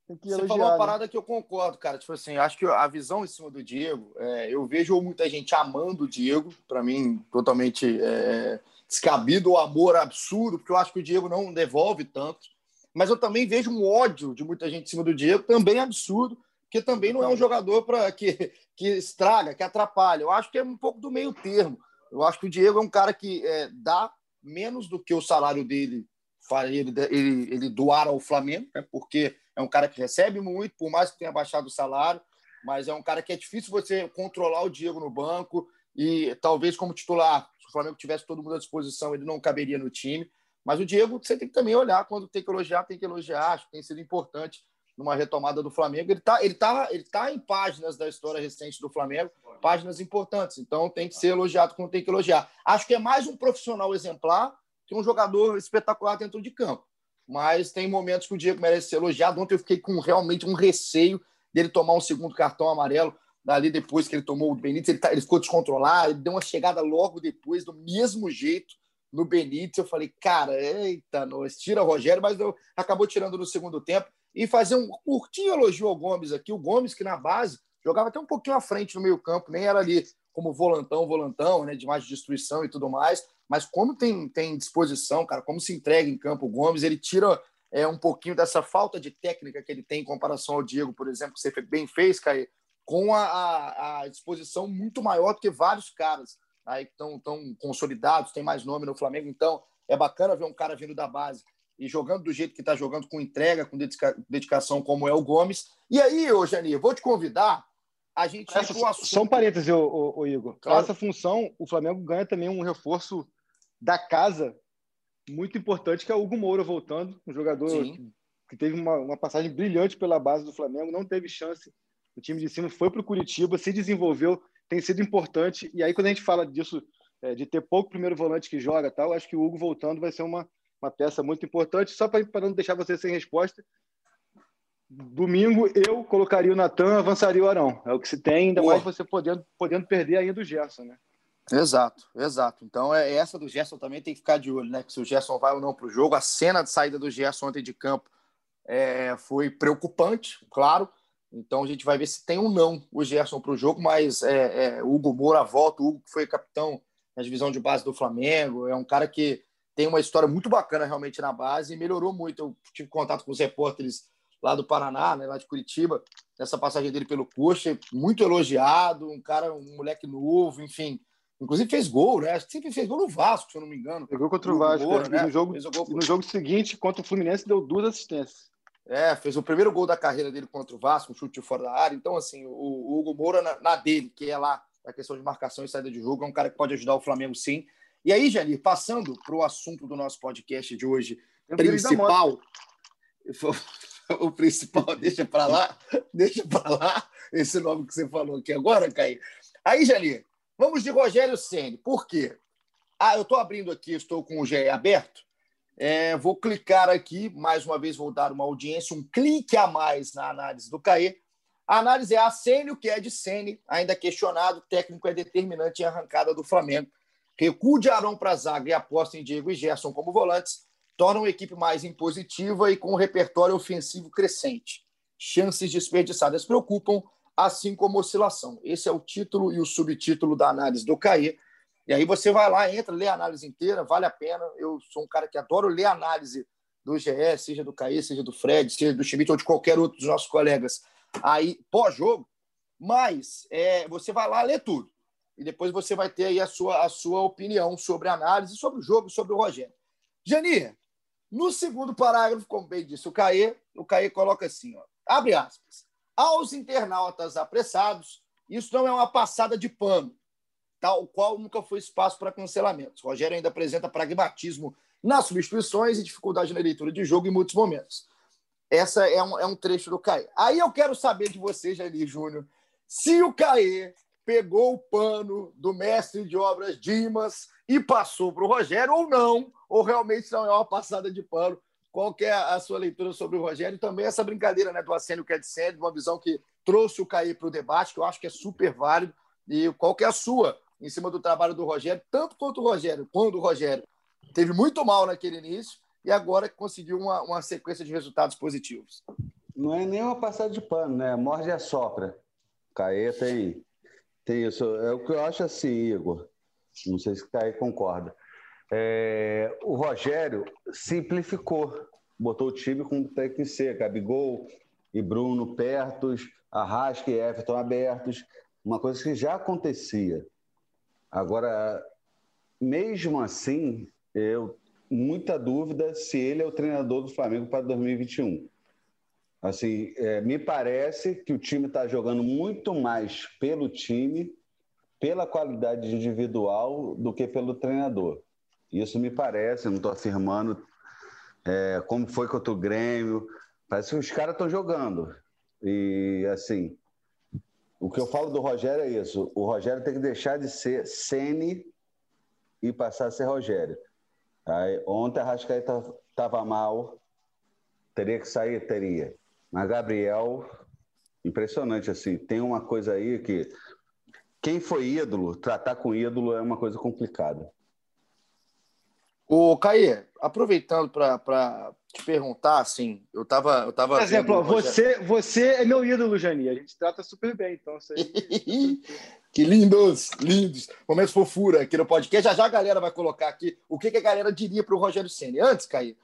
tem que elogiar, Você falou uma né? parada que eu concordo, cara. Tipo assim, acho que a visão em cima do Diego, é, eu vejo muita gente amando o Diego, para mim, totalmente é, descabido, o amor absurdo, porque eu acho que o Diego não devolve tanto. Mas eu também vejo um ódio de muita gente em cima do Diego, também absurdo, porque também não é um jogador para que, que estraga, que atrapalha. Eu acho que é um pouco do meio termo. Eu acho que o Diego é um cara que é, dá menos do que o salário dele ele, ele, ele doar ao Flamengo, né? porque é um cara que recebe muito, por mais que tenha baixado o salário, mas é um cara que é difícil você controlar o Diego no banco e talvez como titular, se o Flamengo tivesse todo mundo à disposição, ele não caberia no time. Mas o Diego, você tem que também olhar quando tem que elogiar, tem que elogiar. Acho que tem sido importante numa retomada do Flamengo. Ele está ele tá, ele tá em páginas da história recente do Flamengo, páginas importantes. Então tem que ser elogiado quando tem que elogiar. Acho que é mais um profissional exemplar que um jogador espetacular dentro de campo. Mas tem momentos que o Diego merece ser elogiado. Ontem eu fiquei com realmente um receio dele tomar um segundo cartão amarelo dali depois que ele tomou o Benítez. Ele, tá, ele ficou descontrolado, ele deu uma chegada logo depois, do mesmo jeito no Benítez. Eu falei, cara, eita, nós tira o Rogério, mas eu, acabou tirando no segundo tempo. E fazer um curtinho elogio ao Gomes aqui. O Gomes, que na base jogava até um pouquinho à frente no meio-campo, nem era ali como volantão, volantão, né, de mais destruição e tudo mais. Mas como tem, tem disposição, cara, como se entrega em campo o Gomes, ele tira é, um pouquinho dessa falta de técnica que ele tem em comparação ao Diego, por exemplo, que você bem fez, Caio, com a, a, a disposição muito maior do que vários caras aí que estão tão consolidados, tem mais nome no Flamengo. Então, é bacana ver um cara vindo da base e jogando do jeito que está jogando, com entrega, com dedica dedicação, como é o Gomes. E aí, ô Jani, vou te convidar. A gente. Essa, assunto... Só um parênteses, ô, ô, ô Igor. Claro. Essa função, o Flamengo ganha também um reforço da casa muito importante, que é o Hugo Moura voltando, um jogador que, que, teve uma, uma passagem brilhante pela base do Flamengo, não teve chance. O time de cima foi para o Curitiba, se desenvolveu, tem sido importante. E aí, quando a gente fala disso, é, de ter pouco primeiro volante que joga tal, acho que o Hugo voltando vai ser uma, uma peça muito importante. Só para não deixar você sem resposta, domingo eu colocaria o Natan, avançaria o Arão. É o que se tem, ainda mais você podendo, podendo perder ainda o Gerson, né? Exato, exato. Então, é, essa do Gerson também tem que ficar de olho, né? Que se o Gerson vai ou não para o jogo. A cena de saída do Gerson ontem de campo é, foi preocupante, claro. Então a gente vai ver se tem ou não o Gerson para o jogo, mas é, é, o Hugo Moura volta, o Hugo que foi capitão na divisão de base do Flamengo, é um cara que tem uma história muito bacana realmente na base e melhorou muito. Eu tive contato com os repórteres lá do Paraná, né, lá de Curitiba, nessa passagem dele pelo Coxa, muito elogiado, um cara, um moleque novo, enfim. Inclusive fez gol, né? Sempre fez gol no Vasco, se eu não me engano. Pegou contra o Vasco. Moura, né? no, jogo, no jogo seguinte, contra o Fluminense, deu duas assistências. É, fez o primeiro gol da carreira dele contra o Vasco, um chute fora da área. Então, assim, o, o Hugo Moura na, na, dele, que é lá a questão de marcação e saída de jogo, é um cara que pode ajudar o Flamengo sim. E aí, Janir, passando para o assunto do nosso podcast de hoje, principal. o principal, deixa para lá, deixa para lá esse nome que você falou aqui agora, Caí. Aí, Janir, vamos de Rogério Ceni. Por quê? Ah, eu estou abrindo aqui, estou com o GE aberto. É, vou clicar aqui, mais uma vez vou dar uma audiência, um clique a mais na análise do CAE. A análise é a Sênio, que é de Sene, ainda questionado, técnico é determinante em arrancada do Flamengo. Recuo de Arão para zaga e aposta em Diego e Gerson como volantes tornam a equipe mais impositiva e com um repertório ofensivo crescente. Chances desperdiçadas preocupam, assim como oscilação. Esse é o título e o subtítulo da análise do CAE. E aí você vai lá, entra, lê a análise inteira, vale a pena. Eu sou um cara que adoro ler a análise do GE, seja do Caí, seja do Fred, seja do Schmidt ou de qualquer outro dos nossos colegas aí pós-jogo, mas é, você vai lá ler tudo. E depois você vai ter aí a sua, a sua opinião sobre a análise, sobre o jogo, sobre o Rogério. Jani, no segundo parágrafo, como bem disse o Caê, o Caê coloca assim, ó, abre aspas, aos internautas apressados, isso não é uma passada de pano tal qual nunca foi espaço para cancelamentos. Rogério ainda apresenta pragmatismo nas substituições e dificuldade na leitura de jogo em muitos momentos. Essa é um, é um trecho do Caê. Aí eu quero saber de você, Jair Júnior, se o Caê pegou o pano do mestre de obras Dimas e passou para o Rogério ou não, ou realmente não é uma passada de pano. Qual é a sua leitura sobre o Rogério? E também essa brincadeira né, do Acênio que é de Sende, uma visão que trouxe o Caê para o debate, que eu acho que é super válido. E qual é a sua em cima do trabalho do Rogério, tanto quanto o Rogério, quando o Rogério teve muito mal naquele início e agora conseguiu uma, uma sequência de resultados positivos. não é nem uma passada de pano, né? Morde e assopra. Caê tem, tem isso. É o que eu acho assim, Igor. Não sei se o Caê concorda. É, o Rogério simplificou, botou o time como tem que ser, Gabigol e Bruno pertos, Arrasca e Everton abertos, uma coisa que já acontecia. Agora, mesmo assim, eu muita dúvida se ele é o treinador do Flamengo para 2021. Assim, é, me parece que o time está jogando muito mais pelo time, pela qualidade individual, do que pelo treinador. Isso me parece, não estou afirmando é, como foi contra o Grêmio. Parece que os caras estão jogando. E, assim, o que eu falo do Rogério é isso. O Rogério tem que deixar de ser Sene e passar a ser Rogério. Aí, ontem a Rascaeta estava mal, teria que sair? Teria. Mas Gabriel, impressionante assim. Tem uma coisa aí que quem foi ídolo, tratar com ídolo é uma coisa complicada. O Caê, aproveitando para te perguntar, assim, eu estava. Eu tava Por exemplo, você, você é meu ídolo, Jani. A gente trata super bem, então. Isso aí... que lindos, lindos. Momentos fofura aqui no podcast. Já já a galera vai colocar aqui o que, que a galera diria para o Rogério Senna. Antes, Caê,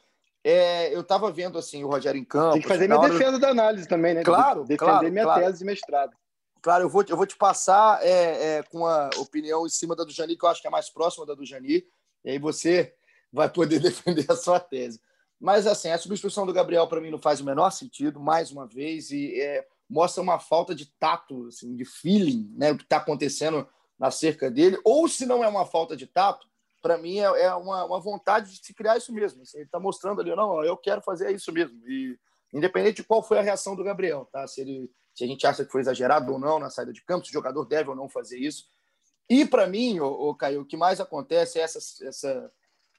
é, eu estava vendo assim o Rogério em campo. Tem que fazer minha hora... defesa da análise também, né? Claro, defender claro, minha claro. tese de mestrado. Claro, eu vou, eu vou te passar é, é, com a opinião em cima da do Jani, que eu acho que é mais próxima da do Jani, e aí você vai poder defender a sua tese. Mas, assim, a substituição do Gabriel, para mim, não faz o menor sentido, mais uma vez, e é, mostra uma falta de tato, assim, de feeling, né, o que está acontecendo na cerca dele, ou se não é uma falta de tato, para mim é, é uma, uma, vontade de se criar isso mesmo. Assim, ele está mostrando ali, não, eu quero fazer isso mesmo. E independente de qual foi a reação do Gabriel, tá? Se, ele, se a gente acha que foi exagerado ou não na saída de campo, se o jogador deve ou não fazer isso. E para mim, o, Caio, o que mais acontece é essa, essa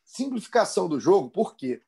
simplificação do jogo, porque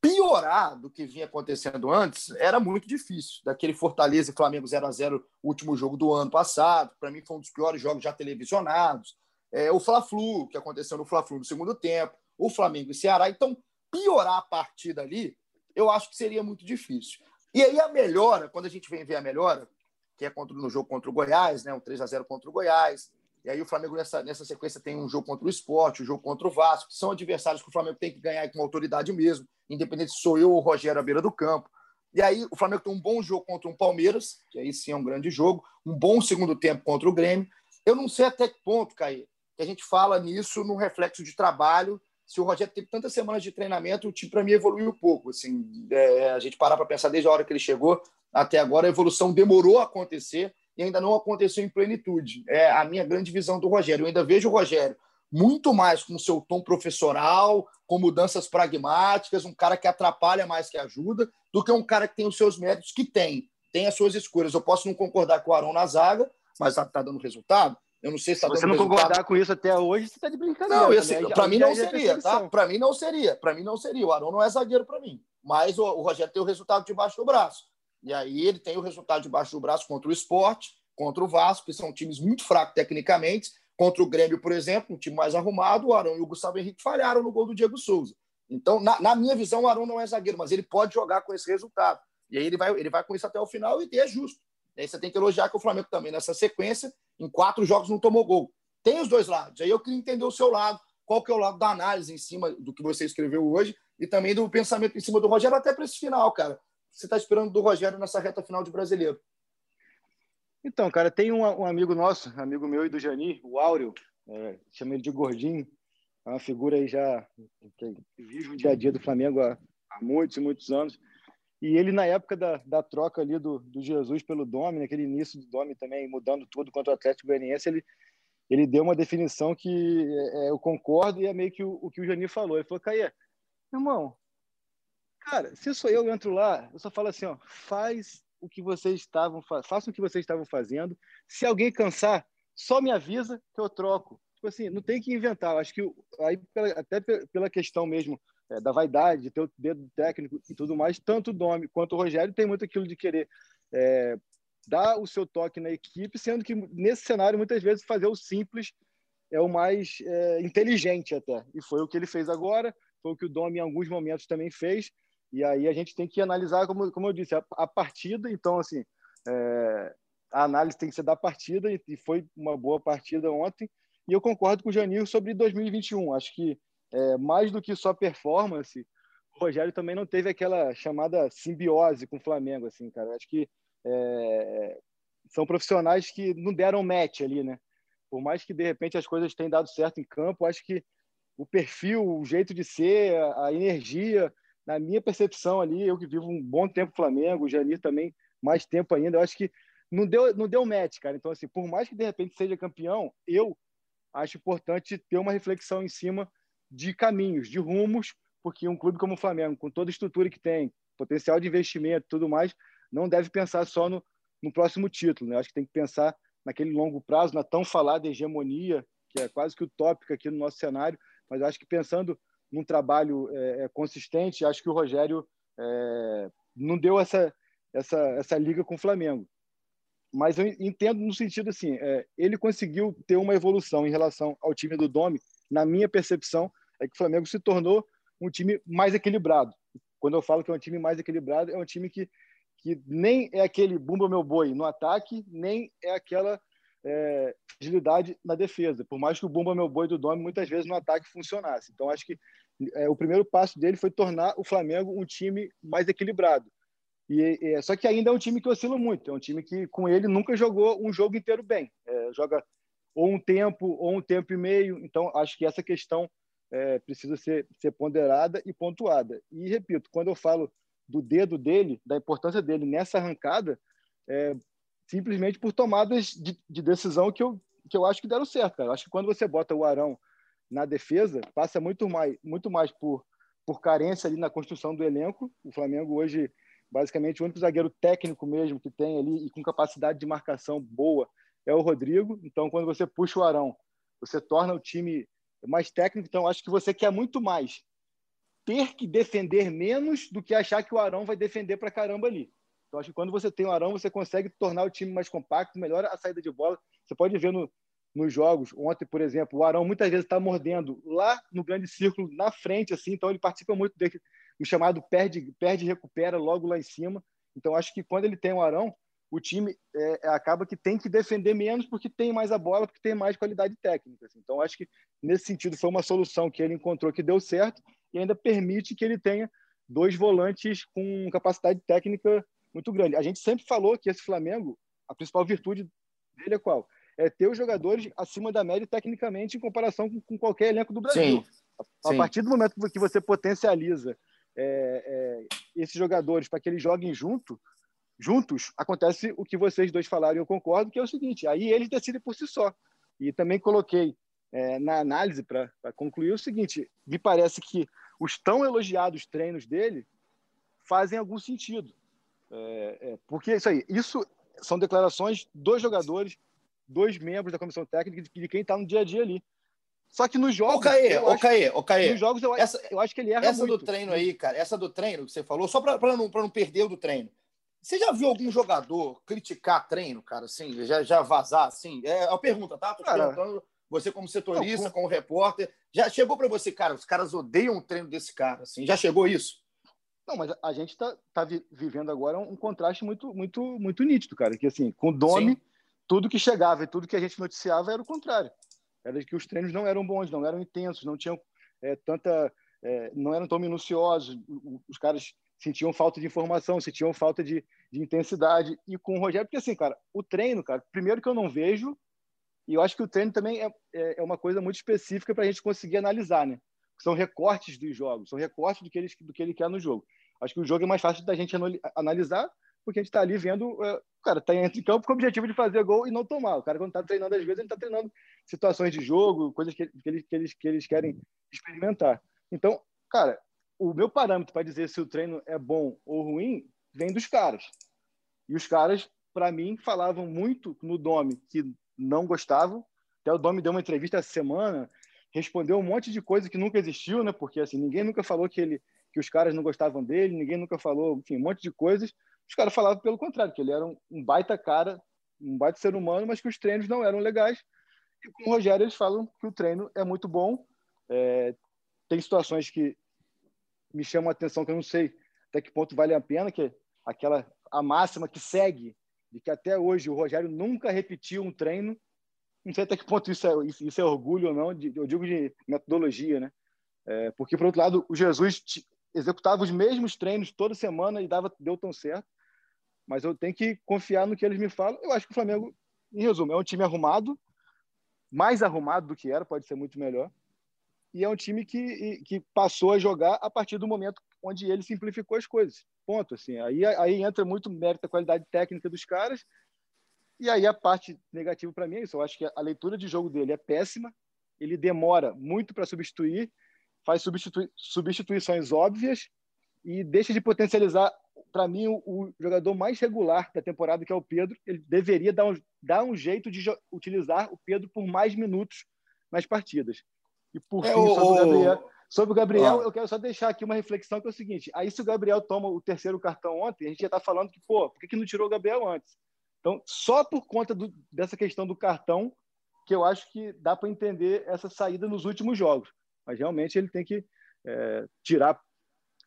piorar do que vinha acontecendo antes era muito difícil. Daquele Fortaleza e Flamengo 0 a 0 último jogo do ano passado, para mim foi um dos piores jogos já televisionados é, o Fla-Flu, que aconteceu no Fla-Flu no segundo tempo, o Flamengo e Ceará. Então, piorar a partida ali, eu acho que seria muito difícil. E aí a melhora, quando a gente vem ver a melhora, que é contra, no jogo contra o Goiás, né, um 3 a 0 contra o Goiás, e aí o Flamengo nessa, nessa sequência tem um jogo contra o Esporte, um jogo contra o Vasco, que são adversários que o Flamengo tem que ganhar com autoridade mesmo, independente se sou eu ou o Rogério à beira do campo. E aí o Flamengo tem um bom jogo contra o Palmeiras, que aí sim é um grande jogo, um bom segundo tempo contra o Grêmio. Eu não sei até que ponto, Caí, que a gente fala nisso no reflexo de trabalho. Se o Rogério teve tantas semanas de treinamento, o time para mim evoluiu um pouco. Assim, é, a gente parar para pensar desde a hora que ele chegou até agora, a evolução demorou a acontecer e ainda não aconteceu em plenitude. É a minha grande visão do Rogério. Eu ainda vejo o Rogério muito mais com seu tom professoral, com mudanças pragmáticas, um cara que atrapalha mais que ajuda, do que um cara que tem os seus méritos, que tem, tem as suas escolhas. Eu posso não concordar com o Arão na zaga, mas está tá dando resultado. Eu não sei se, se você não resultado. concordar com isso até hoje, você está de brincadeira. Não, assim, né? para mim não seria, tá? Para mim não seria. Para mim não seria. O Arão não é zagueiro para mim. Mas o, o, Rogério tem o resultado debaixo do braço. E aí ele tem o resultado debaixo do braço contra o Esporte, contra o Vasco, que são times muito fracos tecnicamente. Contra o Grêmio, por exemplo, um time mais arrumado, o Arão e o Gustavo Henrique falharam no gol do Diego Souza. Então, na, na minha visão, o Arão não é zagueiro, mas ele pode jogar com esse resultado. E aí ele vai, ele vai com isso até o final e é justo. E aí você tem que elogiar que o Flamengo também, nessa sequência, em quatro jogos não tomou gol. Tem os dois lados. Aí eu queria entender o seu lado, qual que é o lado da análise em cima do que você escreveu hoje e também do pensamento em cima do Rogério até para esse final, cara. Você está esperando do Rogério nessa reta final de brasileiro? Então, cara, tem um, um amigo nosso, amigo meu e do Jani, o Áureo, é, chama ele de Gordinho, é uma figura aí já que vive o dia a dia do Flamengo há, há muitos e muitos anos. E ele, na época da, da troca ali do, do Jesus pelo Domi, naquele início do Domi também, mudando tudo contra o Atlético Goianiense, ele, ele deu uma definição que é, eu concordo e é meio que o, o que o Janir falou. Ele falou, Caê, irmão, cara, se sou eu, eu entro lá, eu só falo assim, ó, faz o que vocês estavam, façam o que vocês estavam fazendo. Se alguém cansar, só me avisa que eu troco. Tipo assim, não tem que inventar. Acho que aí, até pela questão mesmo é, da vaidade, de ter o dedo técnico e tudo mais, tanto o Domi quanto o Rogério tem muito aquilo de querer é, dar o seu toque na equipe, sendo que nesse cenário, muitas vezes, fazer o simples é o mais é, inteligente até. E foi o que ele fez agora, foi o que o Domi em alguns momentos também fez. E aí a gente tem que analisar, como, como eu disse, a, a partida. Então, assim, é, a análise tem que ser da partida e, e, foi uma boa partida ontem. E eu concordo com o Janil sobre 2021. Acho que é, mais do que só performance, o Rogério também não teve aquela chamada simbiose com o Flamengo, assim, cara. Acho que é, são profissionais que não deram match ali, né? Por mais que de repente as coisas tenham dado certo em campo, acho que o perfil, o jeito de ser, a energia, na minha percepção ali, eu que vivo um bom tempo Flamengo, o Janir também mais tempo ainda, eu acho que não deu, não deu match, cara. Então, assim, por mais que de repente seja campeão, eu acho importante ter uma reflexão em cima de caminhos, de rumos, porque um clube como o Flamengo, com toda a estrutura que tem, potencial de investimento tudo mais, não deve pensar só no, no próximo título. Né? Acho que tem que pensar naquele longo prazo, na tão falada hegemonia, que é quase que utópica aqui no nosso cenário, mas acho que pensando num trabalho é, é, consistente, acho que o Rogério é, não deu essa, essa, essa liga com o Flamengo. Mas eu entendo no sentido assim, é, ele conseguiu ter uma evolução em relação ao time do Domi. Na minha percepção, é que o Flamengo se tornou um time mais equilibrado. Quando eu falo que é um time mais equilibrado, é um time que, que nem é aquele bumba meu boi no ataque, nem é aquela é, agilidade na defesa, por mais que o Bumba Meu Boi do Domi muitas vezes no ataque funcionasse. Então, acho que é, o primeiro passo dele foi tornar o Flamengo um time mais equilibrado. E, é, só que ainda é um time que oscila muito, é um time que com ele nunca jogou um jogo inteiro bem. É, joga ou um tempo ou um tempo e meio. Então, acho que essa questão é, precisa ser, ser ponderada e pontuada. E, repito, quando eu falo do dedo dele, da importância dele nessa arrancada, é, simplesmente por tomadas de, de, decisão que eu, que eu acho que deram certo. Cara. Eu acho que quando você bota o Arão na defesa, passa muito mais, muito mais por, por carência ali na construção do elenco. O Flamengo hoje, basicamente, o único zagueiro técnico mesmo que tem ali e com capacidade de marcação boa é o Rodrigo. Então, quando você puxa o Arão, você torna o time mais técnico. Então, acho que você quer muito mais ter que defender menos do que achar que o Arão vai defender para caramba ali. Então, acho que quando você tem o Arão, você consegue tornar o time mais compacto, melhora a saída de bola. Você pode ver no, nos jogos, ontem, por exemplo, o Arão muitas vezes está mordendo lá no grande círculo, na frente, assim, então ele participa muito do chamado perde, perde e recupera logo lá em cima. Então, acho que quando ele tem o Arão, o time é, é, acaba que tem que defender menos porque tem mais a bola, porque tem mais qualidade técnica. Assim. Então, acho que nesse sentido foi uma solução que ele encontrou que deu certo e ainda permite que ele tenha dois volantes com capacidade técnica muito grande. A gente sempre falou que esse Flamengo, a principal virtude dele é qual? É ter os jogadores acima da média tecnicamente em comparação com, com qualquer elenco do Brasil. Sim. A, a partir do momento que você potencializa é, é, esses jogadores para que eles joguem junto, juntos, acontece o que vocês dois falaram e eu concordo, que é o seguinte, aí eles decidem por si só. E também coloquei é, na análise para concluir o seguinte, me parece que os tão elogiados treinos dele fazem algum sentido. É, é, porque isso aí, isso são declarações dos jogadores, dois membros da comissão técnica, de, de quem está no dia a dia ali. Só que nos jogos. Ô, Caê, ô, Caê, ô, Caê. Nos jogos eu, essa, eu acho que ele erra Essa muito. do treino aí, cara, essa do treino que você falou, só para não, não perder o do treino. Você já viu algum jogador criticar treino, cara, assim, já, já vazar, assim? É a pergunta, tá? Tô cara, perguntando, você como setorista, não, como repórter, já chegou para você, cara, os caras odeiam o treino desse cara, assim, já chegou isso? Não, mas a gente está tá vivendo agora um, contraste muito, muito, muito nítido, cara. Que assim, com o Domi, Sim. tudo que chegava e tudo que a gente noticiava era o contrário. Era que os treinos não eram bons, não eram intensos, não tinham é, tanta, é, não eram tão minuciosos. Os caras sentiam falta de informação, sentiam falta de, de intensidade. E com o Rogério, porque assim, cara, o treino, cara, primeiro que eu não vejo, e eu acho que o treino também é, é, é uma coisa muito específica para a gente conseguir analisar, né? São recortes dos jogos, são recortes do que, ele, do que ele quer no jogo. Acho que o jogo é mais fácil da gente analisar, porque a gente está ali vendo. Uh, o cara está em campo com o objetivo de fazer gol e não tomar. O cara, quando está treinando, às vezes, ele está treinando situações de jogo, coisas que, que, eles, que, eles, que eles querem experimentar. Então, cara, o meu parâmetro para dizer se o treino é bom ou ruim vem dos caras. E os caras, para mim, falavam muito no Domi que não gostavam. Até o Domi deu uma entrevista essa semana, respondeu um monte de coisa que nunca existiu, né? Porque assim, ninguém nunca falou que ele que os caras não gostavam dele, ninguém nunca falou, enfim, um monte de coisas. Os caras falavam pelo contrário, que ele era um, baita cara, um baita ser humano, mas que os treinos não eram legais. E com o Rogério eles falam que o treino é muito bom. É, tem situações que me chamam a atenção que eu não sei até que ponto vale a pena, que aquela a máxima que segue de que até hoje o Rogério nunca repetiu um treino. Não sei até que ponto isso é, isso é orgulho ou não, de, eu digo de metodologia, né? É, porque, por outro lado, o Jesus executava os mesmos treinos toda semana e dava, deu tão certo. Mas eu tenho que confiar no que eles me falam. Eu acho que o Flamengo, em resumo, é um time arrumado, mais arrumado do que era, pode ser muito melhor. E é um time que, que passou a jogar a partir do momento onde ele simplificou as coisas. Ponto. Assim. Aí, aí entra muito mérito da qualidade técnica dos caras. E aí a parte negativa para mim é isso. Eu acho que a leitura de jogo dele é péssima. Ele demora muito para substituir faz substitui substituições óbvias e deixa de potencializar, para mim, o, o, jogador mais regular da temporada, que é o Pedro. Ele deveria dar um, dar um jeito de utilizar o Pedro por mais minutos nas partidas. E por é, fim, o... sobre o Gabriel, sobre o Gabriel ah. eu quero só deixar aqui uma reflexão que é o seguinte: aí se o Gabriel toma o terceiro cartão ontem, a gente já está falando que, pô, por que, que não tirou o Gabriel antes? Então, só por conta do, dessa questão do cartão, que eu acho que dá para entender essa saída nos últimos jogos. Mas realmente ele tem que é, tirar,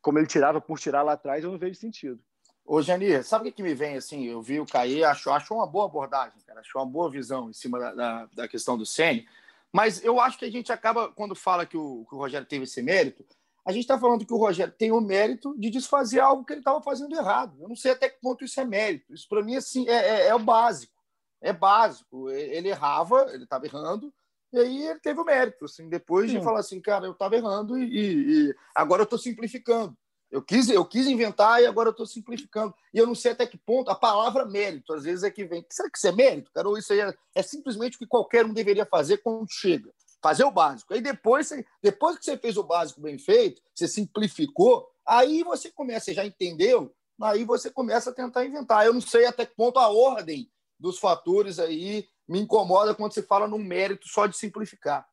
como ele tirava por tirar lá atrás, eu não vejo sentido. Ô, Jani, sabe o que, me vem assim? Eu vi o Caí, achou, achou uma boa abordagem, cara, achou uma boa visão em cima da, da, da questão do Sene. Mas eu acho que a gente acaba, quando fala que o, que o Rogério teve esse mérito, a gente está falando que o Rogério tem o mérito de desfazer algo que ele estava fazendo errado. Eu não sei até que ponto isso é mérito. Isso, para mim, assim, é, é, é, o básico. É básico. Ele errava, ele estava errando, e aí ele teve o mérito, assim, depois Sim. de falar assim, cara, eu estava errando e, e, agora eu estou simplificando. Eu quis, eu quis inventar e agora eu estou simplificando. E eu não sei até que ponto a palavra mérito, às vezes é que vem. Será que isso é mérito, cara? Ou isso aí é, é simplesmente o que qualquer um deveria fazer quando chega? Fazer o básico. Aí depois, depois que você fez o básico bem feito, você simplificou, aí você começa, você já entendeu, aí você começa a tentar inventar. Eu não sei até que ponto a ordem dos fatores aí me incomoda quando se fala num mérito só de simplificar.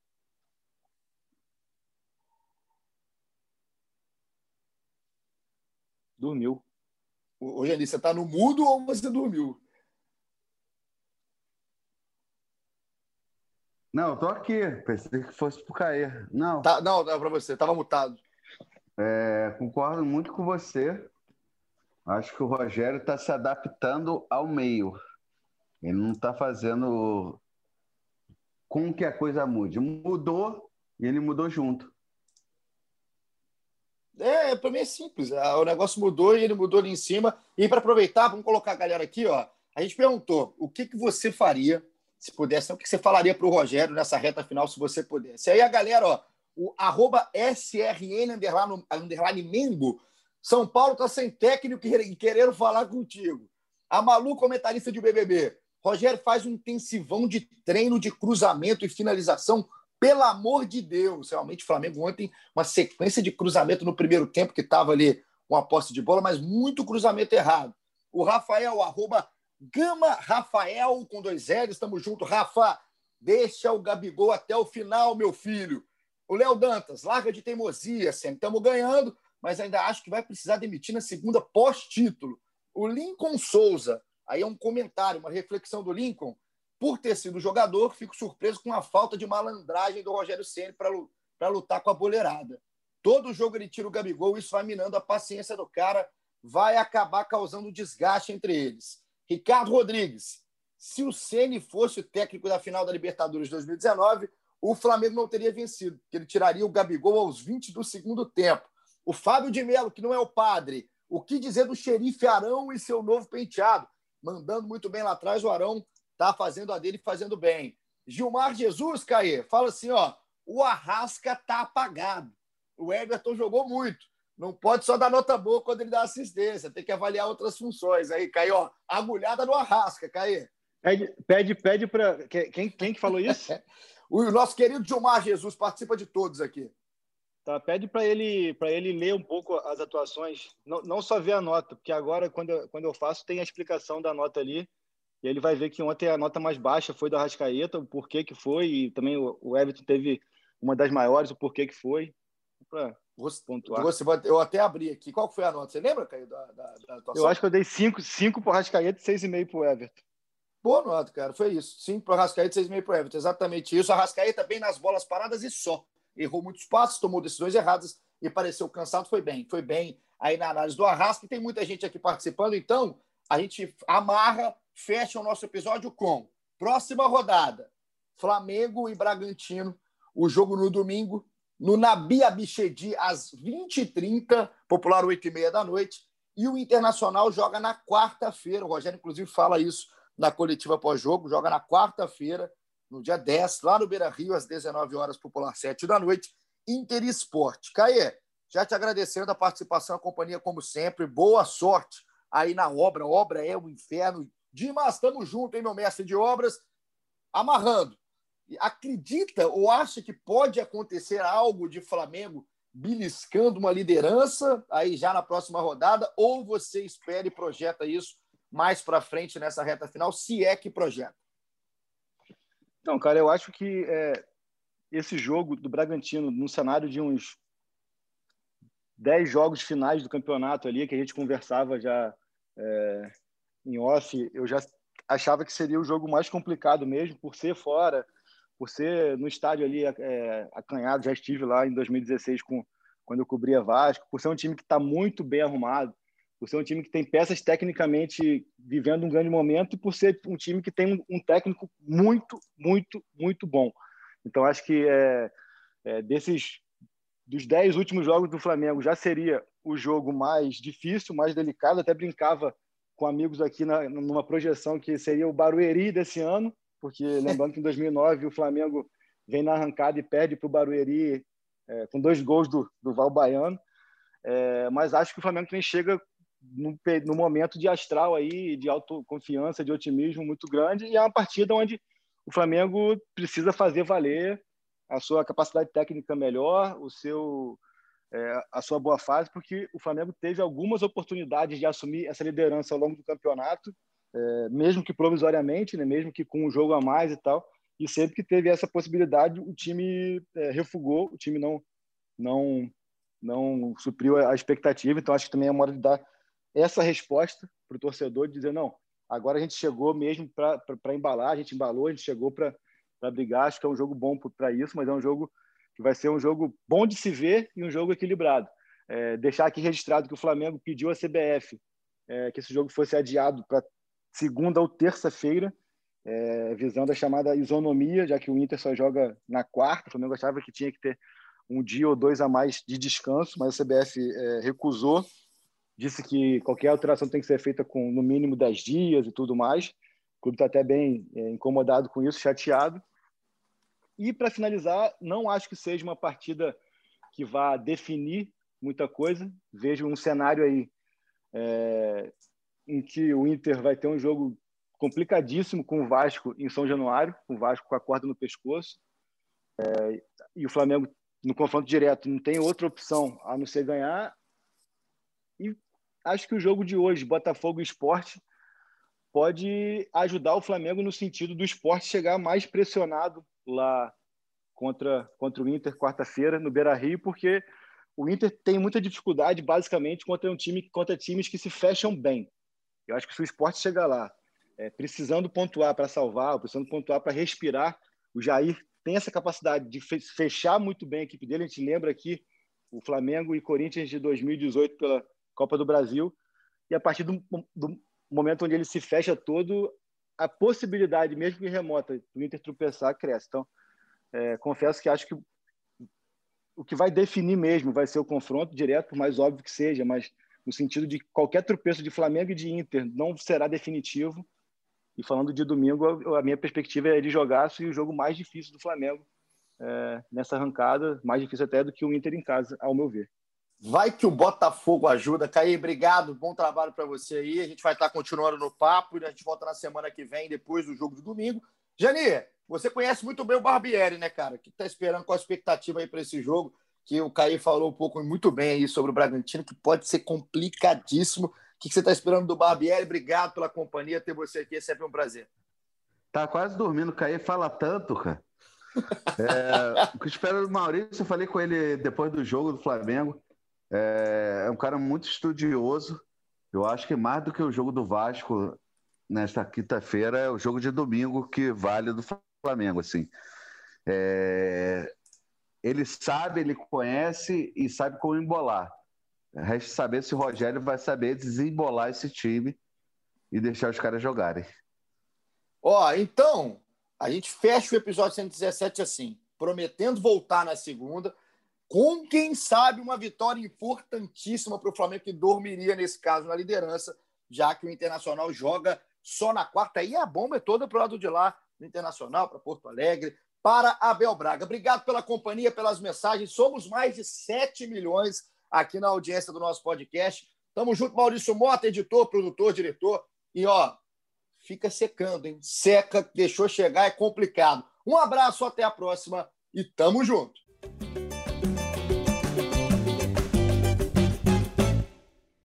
Dormiu. Hoje ali, você está no mudo ou você dormiu? Não, estou aqui. Pensei que fosse para cair. Não. Tá, não, é para você. Estava mutado. É, concordo muito com você. Acho que o Rogério está se adaptando ao meio. Ele não está fazendo com que a coisa mude. Mudou e ele mudou junto. É, para mim é simples. O negócio mudou e ele mudou ali em cima. E para aproveitar, vamos colocar a galera aqui, ó. A gente perguntou o que, que você faria se pudesse, o que você falaria para o Rogério nessa reta final, se você pudesse. Aí a galera, ó, o arroba SRN underline, underline Mengo, São Paulo está sem técnico e querendo falar contigo. A Malu, comentarista de BBB. Rogério faz um intensivão de treino de cruzamento e finalização. Pelo amor de Deus, realmente o Flamengo ontem uma sequência de cruzamento no primeiro tempo que estava ali com a posse de bola, mas muito cruzamento errado. O Rafael, arroba Gama Rafael com dois L's, estamos juntos. Rafa, deixa o Gabigol até o final, meu filho. O Léo Dantas, larga de teimosia, sempre estamos ganhando, mas ainda acho que vai precisar demitir na segunda pós-título. O Lincoln Souza, Aí é um comentário, uma reflexão do Lincoln. Por ter sido jogador, fico surpreso com a falta de malandragem do Rogério Ceni para lutar com a boleirada. Todo jogo ele tira o Gabigol, isso vai minando a paciência do cara, vai acabar causando desgaste entre eles. Ricardo Rodrigues, se o Ceni fosse o técnico da final da Libertadores 2019, o Flamengo não teria vencido, porque ele tiraria o Gabigol aos 20 do segundo tempo. O Fábio de Melo, que não é o padre, o que dizer do xerife Arão e seu novo penteado? mandando muito bem lá atrás, o Arão tá fazendo a dele fazendo bem. Gilmar Jesus, Caê, fala assim, ó, o Arrasca tá apagado. O Everton jogou muito. Não pode só dar nota boa quando ele dá assistência, tem que avaliar outras funções. Aí, Caê, ó, agulhada no Arrasca, Caê. Pede, pede, pede para. Quem, quem que falou isso? o nosso querido Gilmar Jesus participa de todos aqui. Tá, pede para ele para ele ler um pouco as atuações, não, não só ver a nota, porque agora quando eu, quando eu faço tem a explicação da nota ali e ele vai ver que ontem a nota mais baixa foi do Arrascaeta, o porquê que foi e também o, o Everton teve uma das maiores, o porquê que foi. Para pontuar. Você, eu até abri aqui. Qual foi a nota? Você lembra, Caio, da, da, da atuação? Eu acho que eu dei 5 cinco, para o Arrascaeta e 6,5 para o Everton. Boa nota, cara. Foi isso. 5 para o Arrascaeta e 6,5 para o Everton. Exatamente isso. A Arrascaeta bem nas bolas paradas e só errou muitos passos, tomou decisões erradas e pareceu cansado, foi bem. Foi bem aí na análise do Arrasca. E tem muita gente aqui participando, então a gente amarra, fecha o nosso episódio com próxima rodada: Flamengo e Bragantino. O jogo no domingo, no Nabi Abichedi, às 20h30, popular 8h30 da noite. E o Internacional joga na quarta-feira. O Rogério, inclusive, fala isso na coletiva pós-jogo. Joga na quarta-feira, no dia 10, lá no Beira Rio, às 19 horas, popular 7 da noite. Inter Esporte. Caê, já te agradecendo a participação, a companhia, como sempre. Boa sorte aí na obra. Obra é um inferno. Dimas, estamos juntos, hein, meu mestre de obras? Amarrando. Acredita ou acha que pode acontecer algo de Flamengo beliscando uma liderança aí já na próxima rodada? Ou você espera e projeta isso mais para frente nessa reta final, se é que projeta? Então, cara, eu acho que é, esse jogo do Bragantino, no cenário de uns 10 jogos finais do campeonato ali, que a gente conversava já é, em off, eu já achava que seria o jogo mais complicado mesmo, por ser fora, por ser no estádio ali é, acanhado. Já estive lá em 2016 com, quando eu cobria Vasco, por ser um time que está muito bem arrumado, por ser um time que tem peças tecnicamente vivendo um grande momento e por ser um time que tem um, um técnico muito, muito, muito bom. Então, acho que é, é, desses dos dez últimos jogos do Flamengo já seria o jogo mais difícil, mais delicado. Até brincava com amigos aqui na, numa projeção que seria o Barueri desse ano, porque lembrando que em 2009 o Flamengo vem na arrancada e perde para o Barueri é, com dois gols do, do Val Baiano. É, mas acho que o Flamengo também chega no, no momento de astral aí, de autoconfiança, de otimismo muito grande, e é uma partida onde o Flamengo precisa fazer valer a sua capacidade técnica melhor, o seu é, a sua boa fase, porque o Flamengo teve algumas oportunidades de assumir essa liderança ao longo do campeonato, é, mesmo que provisoriamente, né, mesmo que com um jogo a mais e tal, e sempre que teve essa possibilidade, o time é, refugou, o time não não não supriu a expectativa, então acho que também é uma hora de dar essa resposta para o torcedor, de dizer, não, agora a gente chegou mesmo para embalar, a gente embalou, a gente chegou para brigar, acho que é um jogo bom para isso, mas é um jogo que vai ser um jogo bom de se ver e um jogo equilibrado. É, deixar aqui registrado que o Flamengo pediu à CBF é, que esse jogo fosse adiado para segunda ou terça-feira, é, visando a chamada isonomia, já que o Inter só joga na quarta. O Flamengo achava que tinha que ter um dia ou dois a mais de descanso, mas a CBF é, recusou, disse que qualquer alteração tem que ser feita com no mínimo 10 dias e tudo mais. O clube está até bem é, incomodado com isso, chateado. E para finalizar, não acho que seja uma partida que vá definir muita coisa. Vejo um cenário aí é, em que o Inter vai ter um jogo complicadíssimo com o Vasco em São Januário, com o Vasco com a corda no pescoço. É, e o Flamengo, no confronto direto, não tem outra opção a não ser ganhar. E acho que o jogo de hoje, Botafogo e Esporte, pode ajudar o Flamengo no sentido do esporte chegar mais pressionado lá contra, contra o Inter quarta-feira no Beira Rio, porque o Inter tem muita dificuldade, basicamente, contra um time contra times que se fecham bem. Eu acho que se o esporte chegar lá, é, precisando pontuar para salvar, precisando pontuar para respirar, o Jair tem essa capacidade de fechar muito bem a equipe dele. A gente lembra aqui o Flamengo e Corinthians de 2018 pela Copa do Brasil. E a partir do, do momento onde ele se fecha todo, a possibilidade, mesmo que remota, do Inter tropeçar cresce. Então, é, confesso que acho que o que vai definir mesmo vai ser o confronto direto, por mais óbvio que seja, mas no sentido de qualquer tropeço de Flamengo e de Inter não será definitivo. E falando de domingo, a minha perspectiva é de jogaço e o jogo mais difícil do Flamengo é, nessa arrancada, mais difícil até do que o Inter em casa, ao meu ver. Vai que o Botafogo ajuda. Caí, obrigado. Bom trabalho para você aí. A gente vai estar continuando no papo e a gente volta na semana que vem, depois do jogo do domingo. Jani, você conhece muito bem o Barbieri, né, cara? Que está esperando com a expectativa aí para esse jogo? Que o Caí falou um pouco muito bem aí sobre o Bragantino, que pode ser complicadíssimo. O que você está esperando do Barbieri? Obrigado pela companhia. Ter você aqui é sempre um prazer. Tá quase dormindo. O Caí fala tanto, cara. É, o que espero do Maurício, eu falei com ele depois do jogo do Flamengo. É, é um cara muito estudioso. Eu acho que mais do que o jogo do Vasco nesta quinta-feira é o jogo de domingo que vale do Flamengo, assim. É... ele sabe, ele conhece e sabe como embolar. Resta saber se o Rogério vai saber desembolar esse time e deixar os caras jogarem. Ó, então, a gente fecha o episódio 117 assim, prometendo voltar na segunda, com quem sabe uma vitória importantíssima para o Flamengo, que dormiria nesse caso na liderança, já que o Internacional joga só na quarta. E a bomba é toda para o lado de lá, no Internacional, para Porto Alegre, para Abel Braga. Obrigado pela companhia, pelas mensagens. Somos mais de 7 milhões aqui na audiência do nosso podcast. Tamo junto, Maurício Mota, editor, produtor, diretor. E ó, fica secando, hein? Seca, deixou chegar, é complicado. Um abraço, até a próxima e tamo junto.